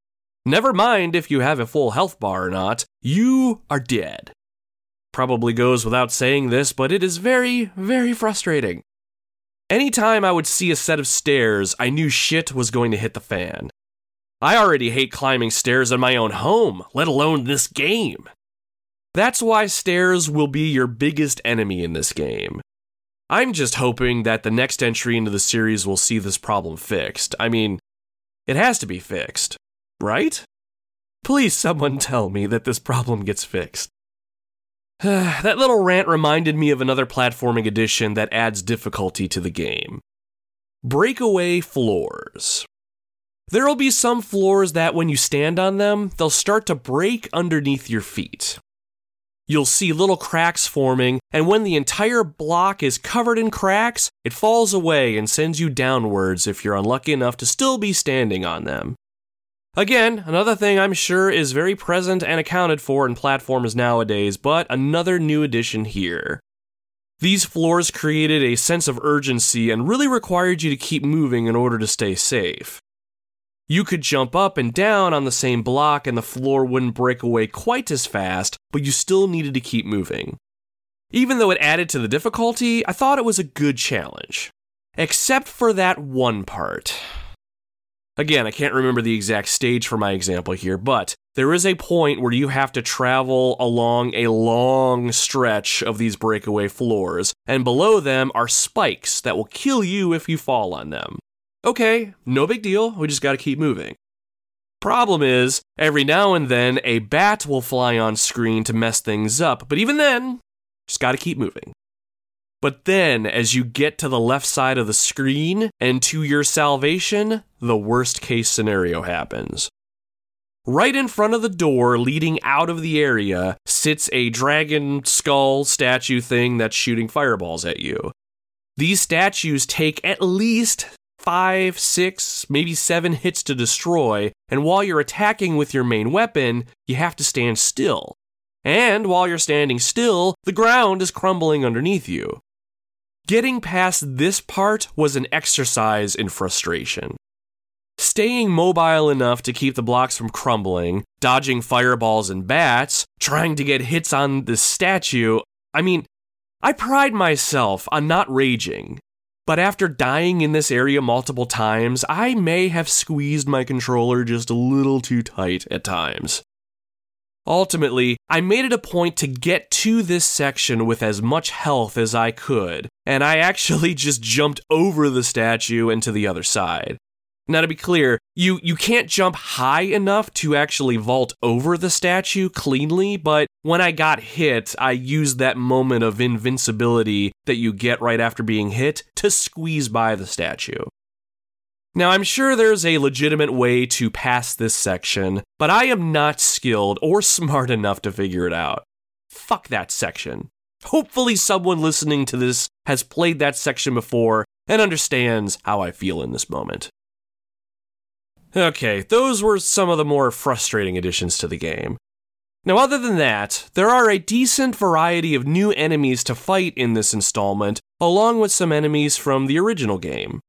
Never mind if you have a full health bar or not, you are dead. Probably goes without saying this, but it is very, very frustrating. Anytime I would see a set of stairs, I knew shit was going to hit the fan. I already hate climbing stairs in my own home, let alone this game. That's why stairs will be your biggest enemy in this game. I'm just hoping that the next entry into the series will see this problem fixed. I mean, it has to be fixed, right? Please, someone tell me that this problem gets fixed. that little rant reminded me of another platforming addition that adds difficulty to the game breakaway floors. There will be some floors that, when you stand on them, they'll start to break underneath your feet. You'll see little cracks forming, and when the entire block is covered in cracks, it falls away and sends you downwards if you're unlucky enough to still be standing on them. Again, another thing I'm sure is very present and accounted for in platforms nowadays, but another new addition here. These floors created a sense of urgency and really required you to keep moving in order to stay safe. You could jump up and down on the same block and the floor wouldn't break away quite as fast, but you still needed to keep moving. Even though it added to the difficulty, I thought it was a good challenge. Except for that one part. Again, I can't remember the exact stage for my example here, but there is a point where you have to travel along a long stretch of these breakaway floors, and below them are spikes that will kill you if you fall on them. Okay, no big deal, we just gotta keep moving. Problem is, every now and then a bat will fly on screen to mess things up, but even then, just gotta keep moving. But then, as you get to the left side of the screen and to your salvation, the worst case scenario happens. Right in front of the door leading out of the area sits a dragon skull statue thing that's shooting fireballs at you. These statues take at least five, six, maybe seven hits to destroy, and while you're attacking with your main weapon, you have to stand still. And while you're standing still, the ground is crumbling underneath you. Getting past this part was an exercise in frustration. Staying mobile enough to keep the blocks from crumbling, dodging fireballs and bats, trying to get hits on the statue. I mean, I pride myself on not raging. But after dying in this area multiple times, I may have squeezed my controller just a little too tight at times. Ultimately, I made it a point to get to this section with as much health as I could, and I actually just jumped over the statue and to the other side. Now to be clear, you you can't jump high enough to actually vault over the statue cleanly, but when I got hit, I used that moment of invincibility that you get right after being hit to squeeze by the statue. Now, I'm sure there's a legitimate way to pass this section, but I am not skilled or smart enough to figure it out. Fuck that section. Hopefully, someone listening to this has played that section before and understands how I feel in this moment. Okay, those were some of the more frustrating additions to the game. Now, other than that, there are a decent variety of new enemies to fight in this installment, along with some enemies from the original game.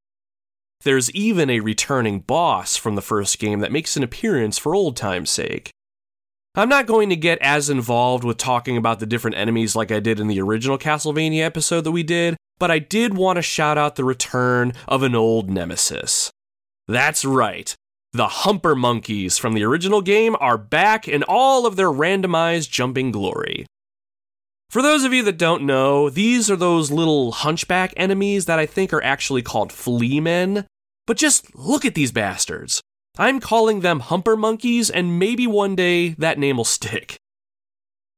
There's even a returning boss from the first game that makes an appearance for old time's sake. I'm not going to get as involved with talking about the different enemies like I did in the original Castlevania episode that we did, but I did want to shout out the return of an old nemesis. That's right, the Humper Monkeys from the original game are back in all of their randomized jumping glory. For those of you that don't know, these are those little hunchback enemies that I think are actually called fleamen. But just look at these bastards. I'm calling them humper monkeys, and maybe one day that name will stick.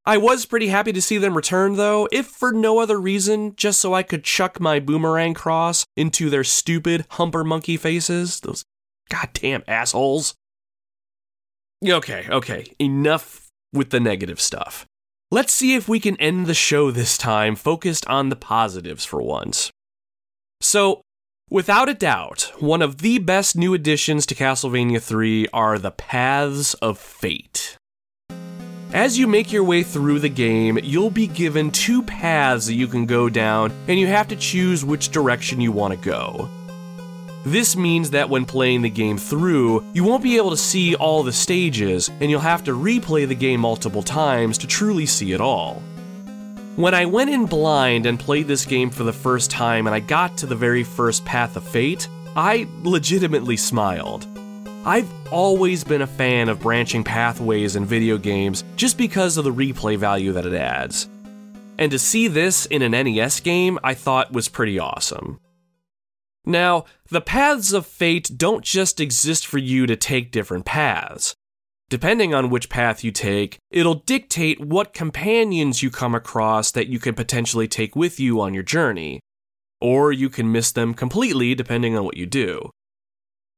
I was pretty happy to see them return, though, if for no other reason, just so I could chuck my boomerang cross into their stupid humper monkey faces. Those goddamn assholes. Okay, okay, enough with the negative stuff. Let's see if we can end the show this time focused on the positives for once. So, without a doubt, one of the best new additions to Castlevania 3 are the Paths of Fate. As you make your way through the game, you'll be given two paths that you can go down, and you have to choose which direction you want to go. This means that when playing the game through, you won't be able to see all the stages, and you'll have to replay the game multiple times to truly see it all. When I went in blind and played this game for the first time and I got to the very first Path of Fate, I legitimately smiled. I've always been a fan of branching pathways in video games just because of the replay value that it adds. And to see this in an NES game, I thought was pretty awesome. Now, the paths of fate don't just exist for you to take different paths. Depending on which path you take, it'll dictate what companions you come across that you can potentially take with you on your journey. Or you can miss them completely depending on what you do.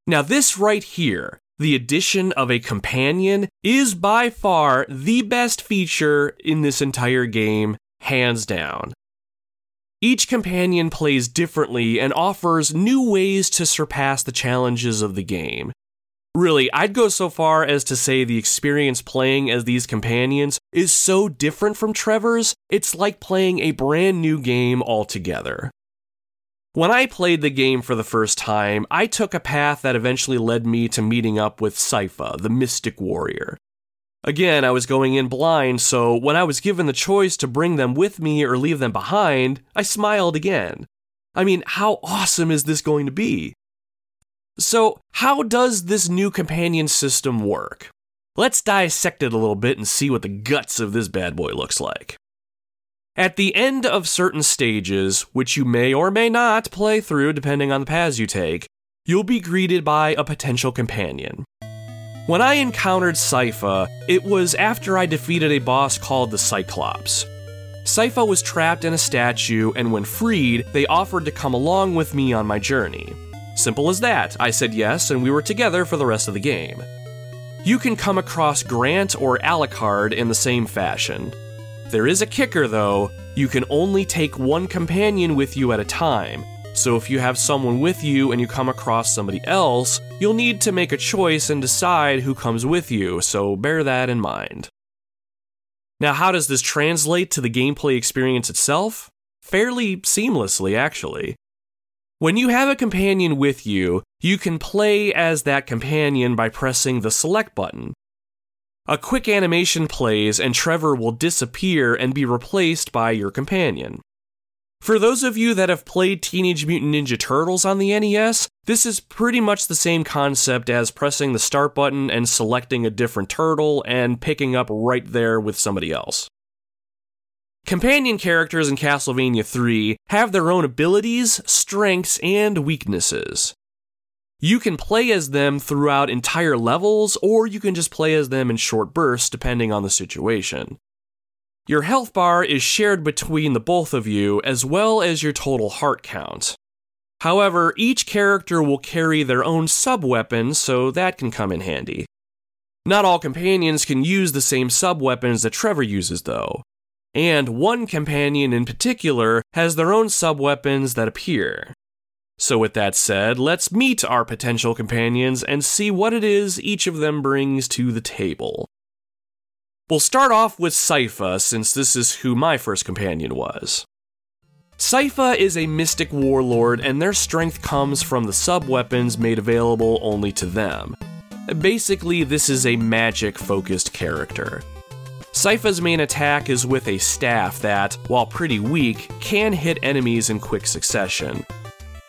Now, this right here, the addition of a companion, is by far the best feature in this entire game, hands down. Each companion plays differently and offers new ways to surpass the challenges of the game. Really, I'd go so far as to say the experience playing as these companions is so different from Trevor's, it's like playing a brand new game altogether. When I played the game for the first time, I took a path that eventually led me to meeting up with Sypha, the Mystic Warrior. Again, I was going in blind, so when I was given the choice to bring them with me or leave them behind, I smiled again. I mean, how awesome is this going to be? So, how does this new companion system work? Let's dissect it a little bit and see what the guts of this bad boy looks like. At the end of certain stages, which you may or may not play through depending on the paths you take, you'll be greeted by a potential companion. When I encountered Sypha, it was after I defeated a boss called the Cyclops. Sypha was trapped in a statue, and when freed, they offered to come along with me on my journey. Simple as that. I said yes, and we were together for the rest of the game. you can come across Grant or Alucard in the same fashion. There is a kicker though, you can only take one companion with you at a time, so if you have someone with you and you come across somebody else, you'll need to make a choice and decide who comes with you, so bear that in mind. Now, how does this translate to the gameplay experience itself? Fairly seamlessly, actually. When you have a companion with you, you can play as that companion by pressing the select button. A quick animation plays and Trevor will disappear and be replaced by your companion. For those of you that have played Teenage Mutant Ninja Turtles on the NES, this is pretty much the same concept as pressing the start button and selecting a different turtle and picking up right there with somebody else. Companion characters in Castlevania 3 have their own abilities, strengths, and weaknesses. You can play as them throughout entire levels, or you can just play as them in short bursts depending on the situation. Your health bar is shared between the both of you, as well as your total heart count. However, each character will carry their own sub weapons, so that can come in handy. Not all companions can use the same sub weapons that Trevor uses, though. And one companion in particular has their own sub weapons that appear. So, with that said, let's meet our potential companions and see what it is each of them brings to the table. We'll start off with Sypha, since this is who my first companion was. Sypha is a mystic warlord, and their strength comes from the sub weapons made available only to them. Basically, this is a magic focused character. Sypha's main attack is with a staff that, while pretty weak, can hit enemies in quick succession.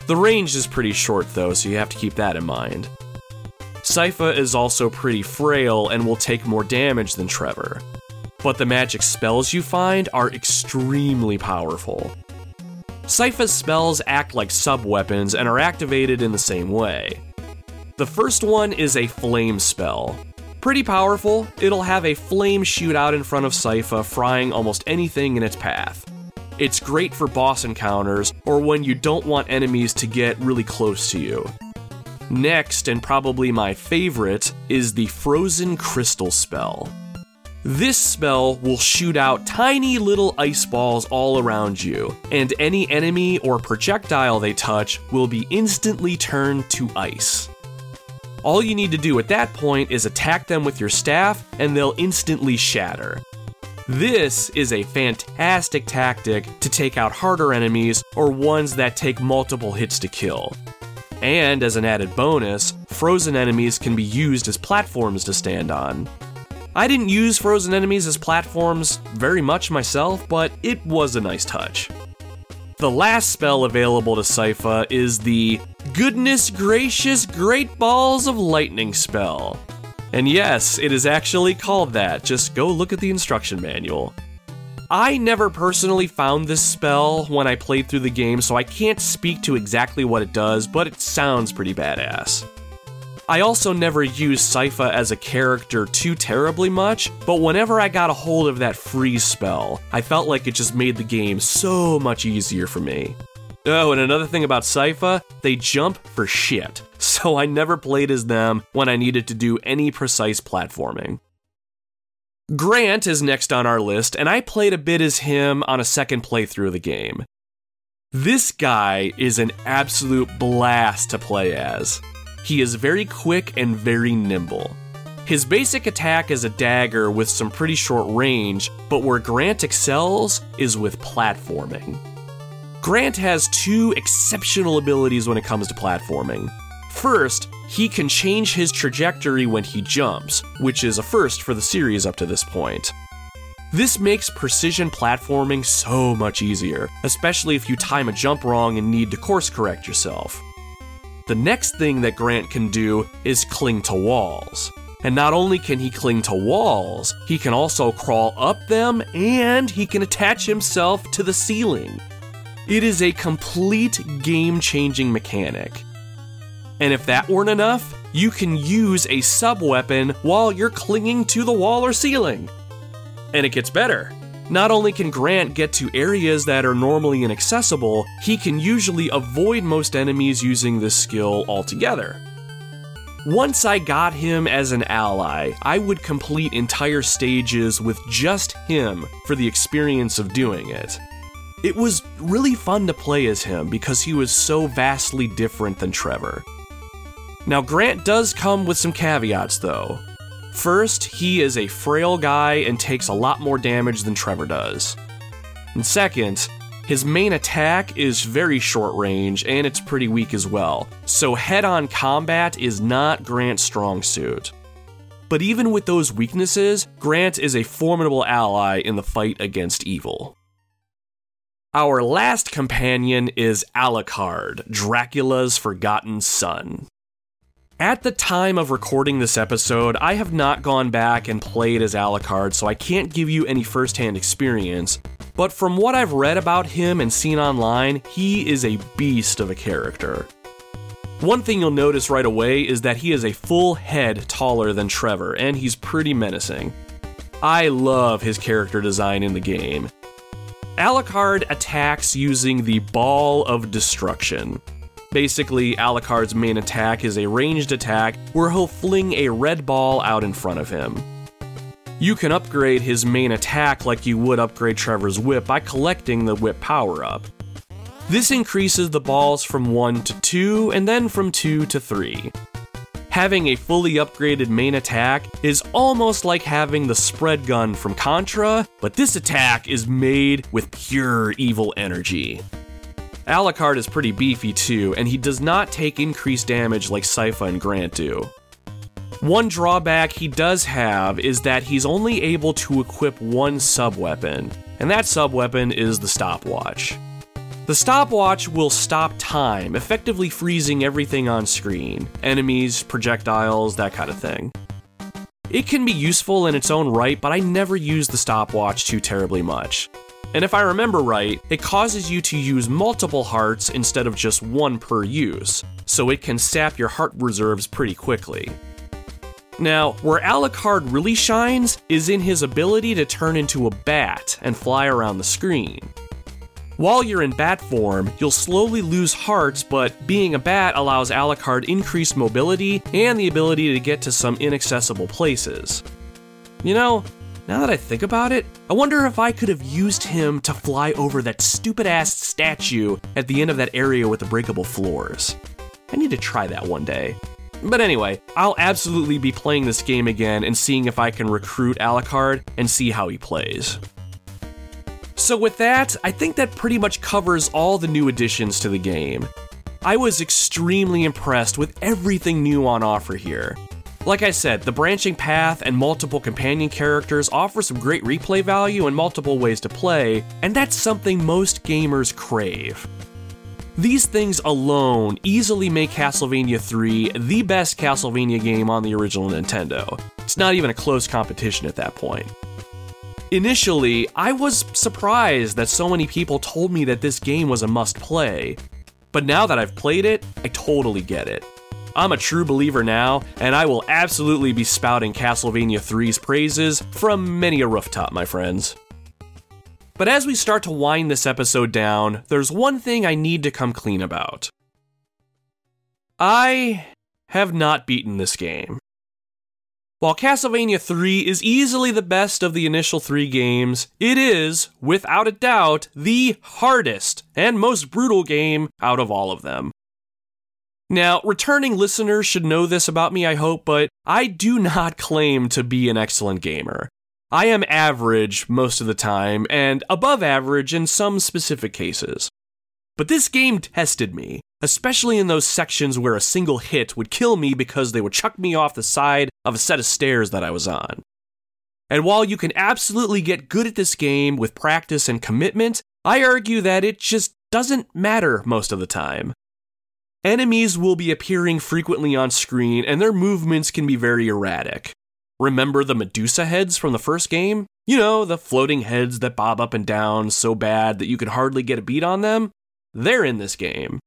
The range is pretty short though, so you have to keep that in mind. Sypha is also pretty frail and will take more damage than Trevor. But the magic spells you find are extremely powerful. Sypha's spells act like sub weapons and are activated in the same way. The first one is a flame spell. Pretty powerful, it'll have a flame shoot out in front of Sypha, frying almost anything in its path. It's great for boss encounters or when you don't want enemies to get really close to you. Next, and probably my favorite, is the Frozen Crystal spell. This spell will shoot out tiny little ice balls all around you, and any enemy or projectile they touch will be instantly turned to ice. All you need to do at that point is attack them with your staff, and they'll instantly shatter. This is a fantastic tactic to take out harder enemies or ones that take multiple hits to kill. And as an added bonus, frozen enemies can be used as platforms to stand on. I didn't use frozen enemies as platforms very much myself, but it was a nice touch. The last spell available to Sypha is the Goodness Gracious Great Balls of Lightning spell. And yes, it is actually called that, just go look at the instruction manual. I never personally found this spell when I played through the game, so I can't speak to exactly what it does, but it sounds pretty badass. I also never used Sypha as a character too terribly much, but whenever I got a hold of that freeze spell, I felt like it just made the game so much easier for me. Oh, and another thing about Sypha, they jump for shit, so I never played as them when I needed to do any precise platforming. Grant is next on our list, and I played a bit as him on a second playthrough of the game. This guy is an absolute blast to play as. He is very quick and very nimble. His basic attack is a dagger with some pretty short range, but where Grant excels is with platforming. Grant has two exceptional abilities when it comes to platforming. First, he can change his trajectory when he jumps, which is a first for the series up to this point. This makes precision platforming so much easier, especially if you time a jump wrong and need to course correct yourself. The next thing that Grant can do is cling to walls. And not only can he cling to walls, he can also crawl up them and he can attach himself to the ceiling. It is a complete game changing mechanic. And if that weren't enough, you can use a sub weapon while you're clinging to the wall or ceiling. And it gets better. Not only can Grant get to areas that are normally inaccessible, he can usually avoid most enemies using this skill altogether. Once I got him as an ally, I would complete entire stages with just him for the experience of doing it. It was really fun to play as him because he was so vastly different than Trevor. Now, Grant does come with some caveats though. First, he is a frail guy and takes a lot more damage than Trevor does. And second, his main attack is very short range and it's pretty weak as well, so head on combat is not Grant's strong suit. But even with those weaknesses, Grant is a formidable ally in the fight against evil. Our last companion is Alucard, Dracula's forgotten son. At the time of recording this episode, I have not gone back and played as Alucard, so I can't give you any firsthand experience. But from what I've read about him and seen online, he is a beast of a character. One thing you'll notice right away is that he is a full head taller than Trevor, and he's pretty menacing. I love his character design in the game. Alucard attacks using the Ball of Destruction. Basically, Alucard's main attack is a ranged attack where he'll fling a red ball out in front of him. You can upgrade his main attack like you would upgrade Trevor's whip by collecting the whip power up. This increases the balls from 1 to 2 and then from 2 to 3. Having a fully upgraded main attack is almost like having the spread gun from Contra, but this attack is made with pure evil energy. Alucard is pretty beefy too, and he does not take increased damage like Sypha and Grant do. One drawback he does have is that he's only able to equip one subweapon, and that subweapon is the stopwatch. The stopwatch will stop time, effectively freezing everything on screen enemies, projectiles, that kind of thing. It can be useful in its own right, but I never use the stopwatch too terribly much. And if I remember right, it causes you to use multiple hearts instead of just one per use, so it can sap your heart reserves pretty quickly. Now, where Alucard really shines is in his ability to turn into a bat and fly around the screen. While you're in bat form, you'll slowly lose hearts, but being a bat allows Alucard increased mobility and the ability to get to some inaccessible places. You know, now that I think about it, I wonder if I could have used him to fly over that stupid ass statue at the end of that area with the breakable floors. I need to try that one day. But anyway, I'll absolutely be playing this game again and seeing if I can recruit Alucard and see how he plays. So, with that, I think that pretty much covers all the new additions to the game. I was extremely impressed with everything new on offer here. Like I said, the branching path and multiple companion characters offer some great replay value and multiple ways to play, and that's something most gamers crave. These things alone easily make Castlevania 3 the best Castlevania game on the original Nintendo. It's not even a close competition at that point. Initially, I was surprised that so many people told me that this game was a must play, but now that I've played it, I totally get it. I'm a true believer now, and I will absolutely be spouting Castlevania 3's praises from many a rooftop, my friends. But as we start to wind this episode down, there's one thing I need to come clean about. I have not beaten this game. While Castlevania 3 is easily the best of the initial three games, it is, without a doubt, the hardest and most brutal game out of all of them. Now, returning listeners should know this about me, I hope, but I do not claim to be an excellent gamer. I am average most of the time, and above average in some specific cases. But this game tested me, especially in those sections where a single hit would kill me because they would chuck me off the side of a set of stairs that I was on. And while you can absolutely get good at this game with practice and commitment, I argue that it just doesn't matter most of the time. Enemies will be appearing frequently on screen, and their movements can be very erratic. Remember the Medusa heads from the first game? You know, the floating heads that bob up and down so bad that you could hardly get a beat on them? They're in this game.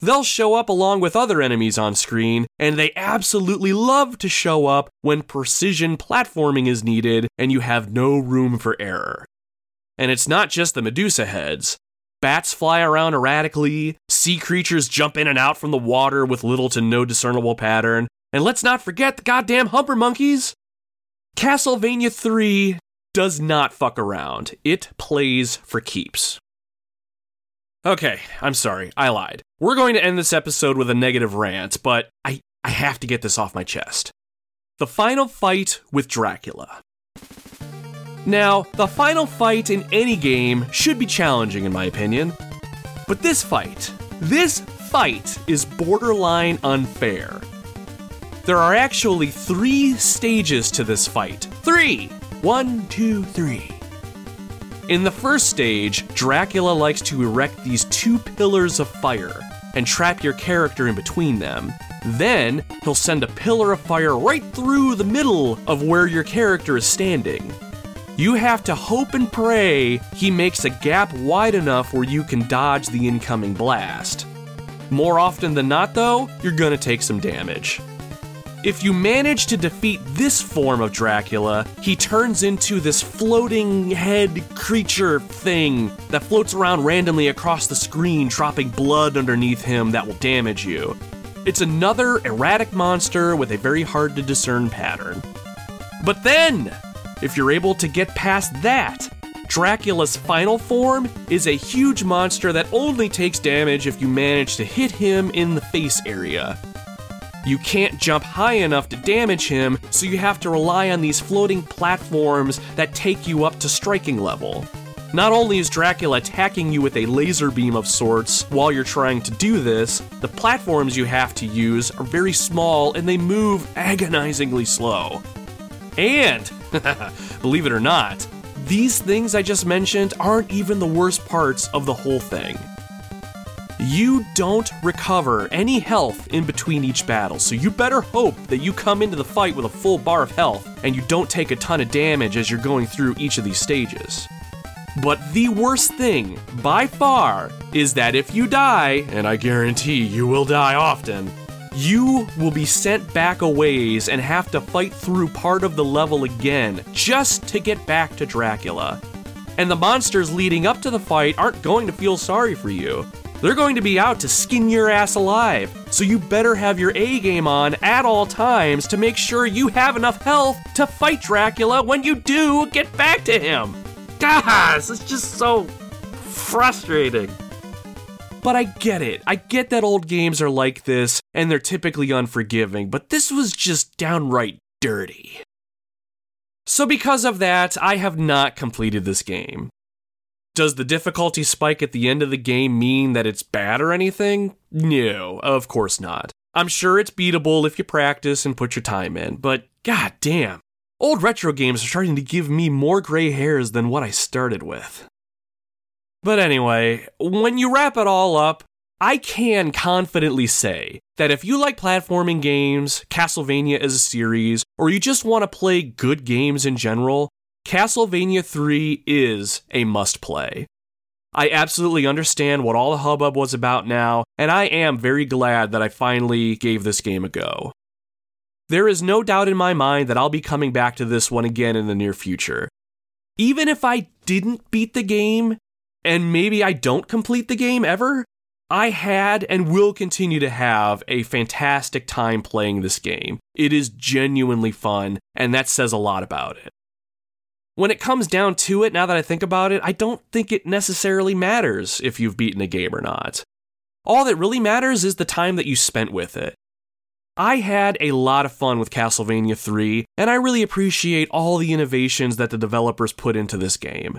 They'll show up along with other enemies on screen, and they absolutely love to show up when precision platforming is needed and you have no room for error. And it's not just the Medusa heads. Bats fly around erratically, sea creatures jump in and out from the water with little to no discernible pattern, And let's not forget the goddamn Humper Monkeys. Castlevania 3 does not fuck around, it plays for keeps. Okay, I'm sorry, I lied. We're going to end this episode with a negative rant, but I, I have to get this off my chest. The final fight with Dracula. Now, the final fight in any game should be challenging, in my opinion. But this fight, this fight is borderline unfair. There are actually three stages to this fight. Three! One, two, three. In the first stage, Dracula likes to erect these two pillars of fire and trap your character in between them. Then, he'll send a pillar of fire right through the middle of where your character is standing. You have to hope and pray he makes a gap wide enough where you can dodge the incoming blast. More often than not, though, you're gonna take some damage. If you manage to defeat this form of Dracula, he turns into this floating head creature thing that floats around randomly across the screen, dropping blood underneath him that will damage you. It's another erratic monster with a very hard to discern pattern. But then, if you're able to get past that, Dracula's final form is a huge monster that only takes damage if you manage to hit him in the face area. You can't jump high enough to damage him, so you have to rely on these floating platforms that take you up to striking level. Not only is Dracula attacking you with a laser beam of sorts while you're trying to do this, the platforms you have to use are very small and they move agonizingly slow. And, believe it or not, these things I just mentioned aren't even the worst parts of the whole thing. You don't recover any health in between each battle, so you better hope that you come into the fight with a full bar of health and you don't take a ton of damage as you're going through each of these stages. But the worst thing, by far, is that if you die, and I guarantee you will die often, you will be sent back a ways and have to fight through part of the level again just to get back to Dracula. And the monsters leading up to the fight aren't going to feel sorry for you. They're going to be out to skin your ass alive, so you better have your A game on at all times to make sure you have enough health to fight Dracula when you do get back to him. Gosh, it's just so frustrating. But I get it. I get that old games are like this and they're typically unforgiving, but this was just downright dirty. So, because of that, I have not completed this game. Does the difficulty spike at the end of the game mean that it's bad or anything? No, of course not. I'm sure it's beatable if you practice and put your time in, but god damn. Old retro games are starting to give me more gray hairs than what I started with. But anyway, when you wrap it all up, I can confidently say that if you like platforming games, Castlevania as a series, or you just want to play good games in general, Castlevania 3 is a must play. I absolutely understand what all the hubbub was about now, and I am very glad that I finally gave this game a go. There is no doubt in my mind that I'll be coming back to this one again in the near future. Even if I didn't beat the game, and maybe I don't complete the game ever, I had and will continue to have a fantastic time playing this game. It is genuinely fun, and that says a lot about it when it comes down to it, now that I think about it, I don't think it necessarily matters if you've beaten a game or not. All that really matters is the time that you spent with it. I had a lot of fun with Castlevania 3, and I really appreciate all the innovations that the developers put into this game.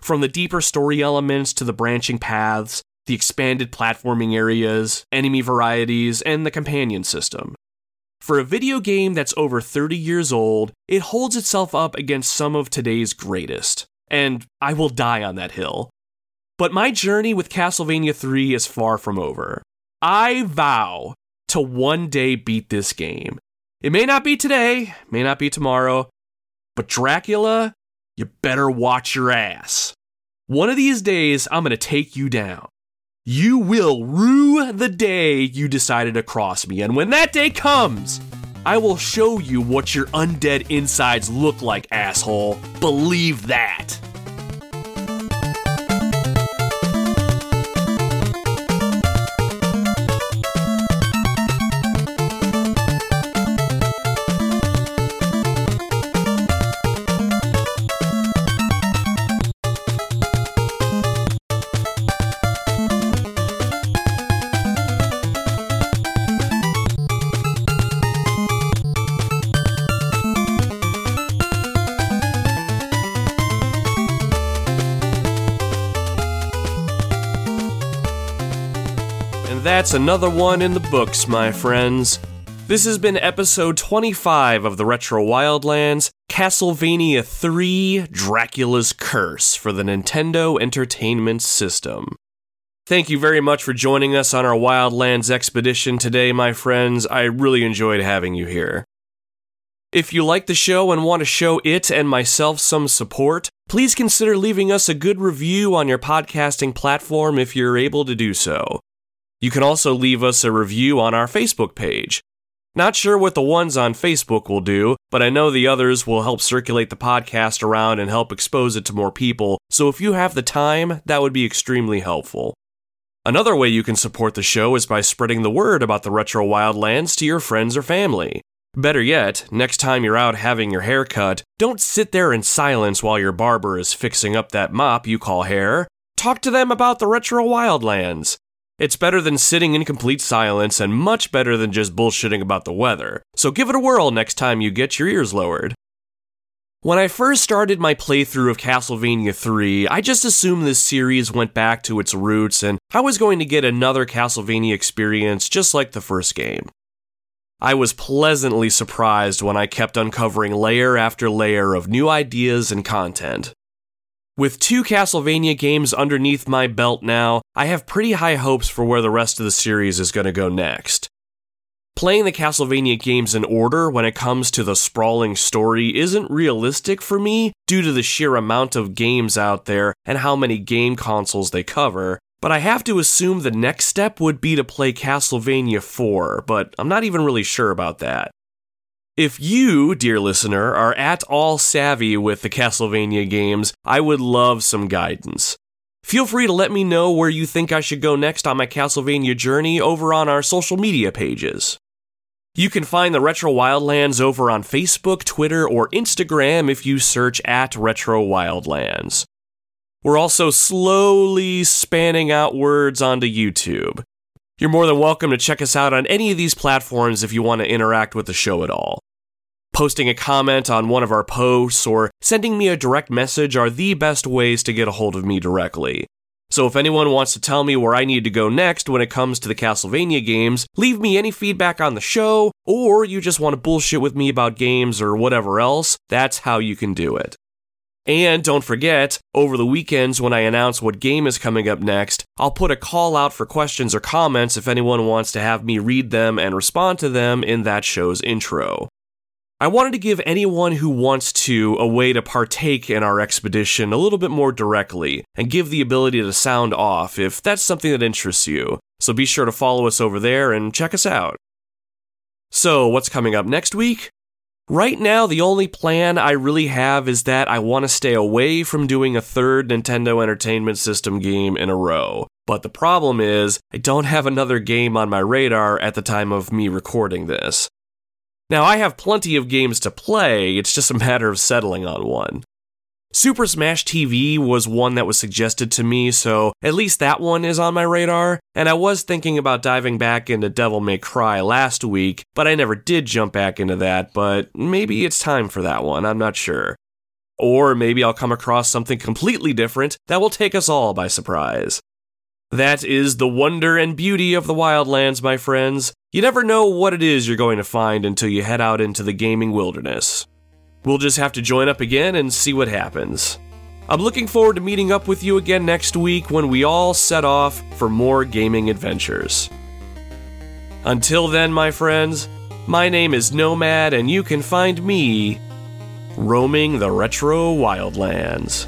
From the deeper story elements to the branching paths, the expanded platforming areas, enemy varieties, and the companion system. For a video game that's over 30 years old, it holds itself up against some of today's greatest, and I will die on that hill. But my journey with Castlevania 3 is far from over. I vow to one day beat this game. It may not be today, may not be tomorrow, but Dracula, you better watch your ass. One of these days, I'm gonna take you down. You will rue the day you decided to cross me, and when that day comes, I will show you what your undead insides look like, asshole. Believe that. That's another one in the books, my friends. This has been episode 25 of the Retro Wildlands Castlevania 3 Dracula's Curse for the Nintendo Entertainment System. Thank you very much for joining us on our Wildlands expedition today, my friends. I really enjoyed having you here. If you like the show and want to show it and myself some support, please consider leaving us a good review on your podcasting platform if you're able to do so. You can also leave us a review on our Facebook page. Not sure what the ones on Facebook will do, but I know the others will help circulate the podcast around and help expose it to more people, so if you have the time, that would be extremely helpful. Another way you can support the show is by spreading the word about the Retro Wildlands to your friends or family. Better yet, next time you're out having your hair cut, don't sit there in silence while your barber is fixing up that mop you call hair. Talk to them about the Retro Wildlands. It's better than sitting in complete silence and much better than just bullshitting about the weather. So give it a whirl next time you get your ears lowered. When I first started my playthrough of Castlevania 3, I just assumed this series went back to its roots and I was going to get another Castlevania experience just like the first game. I was pleasantly surprised when I kept uncovering layer after layer of new ideas and content. With two Castlevania games underneath my belt now, I have pretty high hopes for where the rest of the series is going to go next. Playing the Castlevania games in order when it comes to the sprawling story isn't realistic for me due to the sheer amount of games out there and how many game consoles they cover, but I have to assume the next step would be to play Castlevania 4, but I'm not even really sure about that. If you, dear listener, are at all savvy with the Castlevania games, I would love some guidance. Feel free to let me know where you think I should go next on my Castlevania journey over on our social media pages. You can find the Retro Wildlands over on Facebook, Twitter, or Instagram if you search at Retro Wildlands. We're also slowly spanning outwards onto YouTube. You're more than welcome to check us out on any of these platforms if you want to interact with the show at all. Posting a comment on one of our posts or sending me a direct message are the best ways to get a hold of me directly. So if anyone wants to tell me where I need to go next when it comes to the Castlevania games, leave me any feedback on the show, or you just want to bullshit with me about games or whatever else, that's how you can do it. And don't forget, over the weekends when I announce what game is coming up next, I'll put a call out for questions or comments if anyone wants to have me read them and respond to them in that show's intro. I wanted to give anyone who wants to a way to partake in our expedition a little bit more directly and give the ability to sound off if that's something that interests you. So be sure to follow us over there and check us out. So, what's coming up next week? Right now, the only plan I really have is that I want to stay away from doing a third Nintendo Entertainment System game in a row. But the problem is, I don't have another game on my radar at the time of me recording this. Now, I have plenty of games to play, it's just a matter of settling on one. Super Smash TV was one that was suggested to me, so at least that one is on my radar. And I was thinking about diving back into Devil May Cry last week, but I never did jump back into that, but maybe it's time for that one, I'm not sure. Or maybe I'll come across something completely different that will take us all by surprise. That is the wonder and beauty of the Wildlands, my friends. You never know what it is you're going to find until you head out into the gaming wilderness. We'll just have to join up again and see what happens. I'm looking forward to meeting up with you again next week when we all set off for more gaming adventures. Until then, my friends, my name is Nomad, and you can find me roaming the retro wildlands.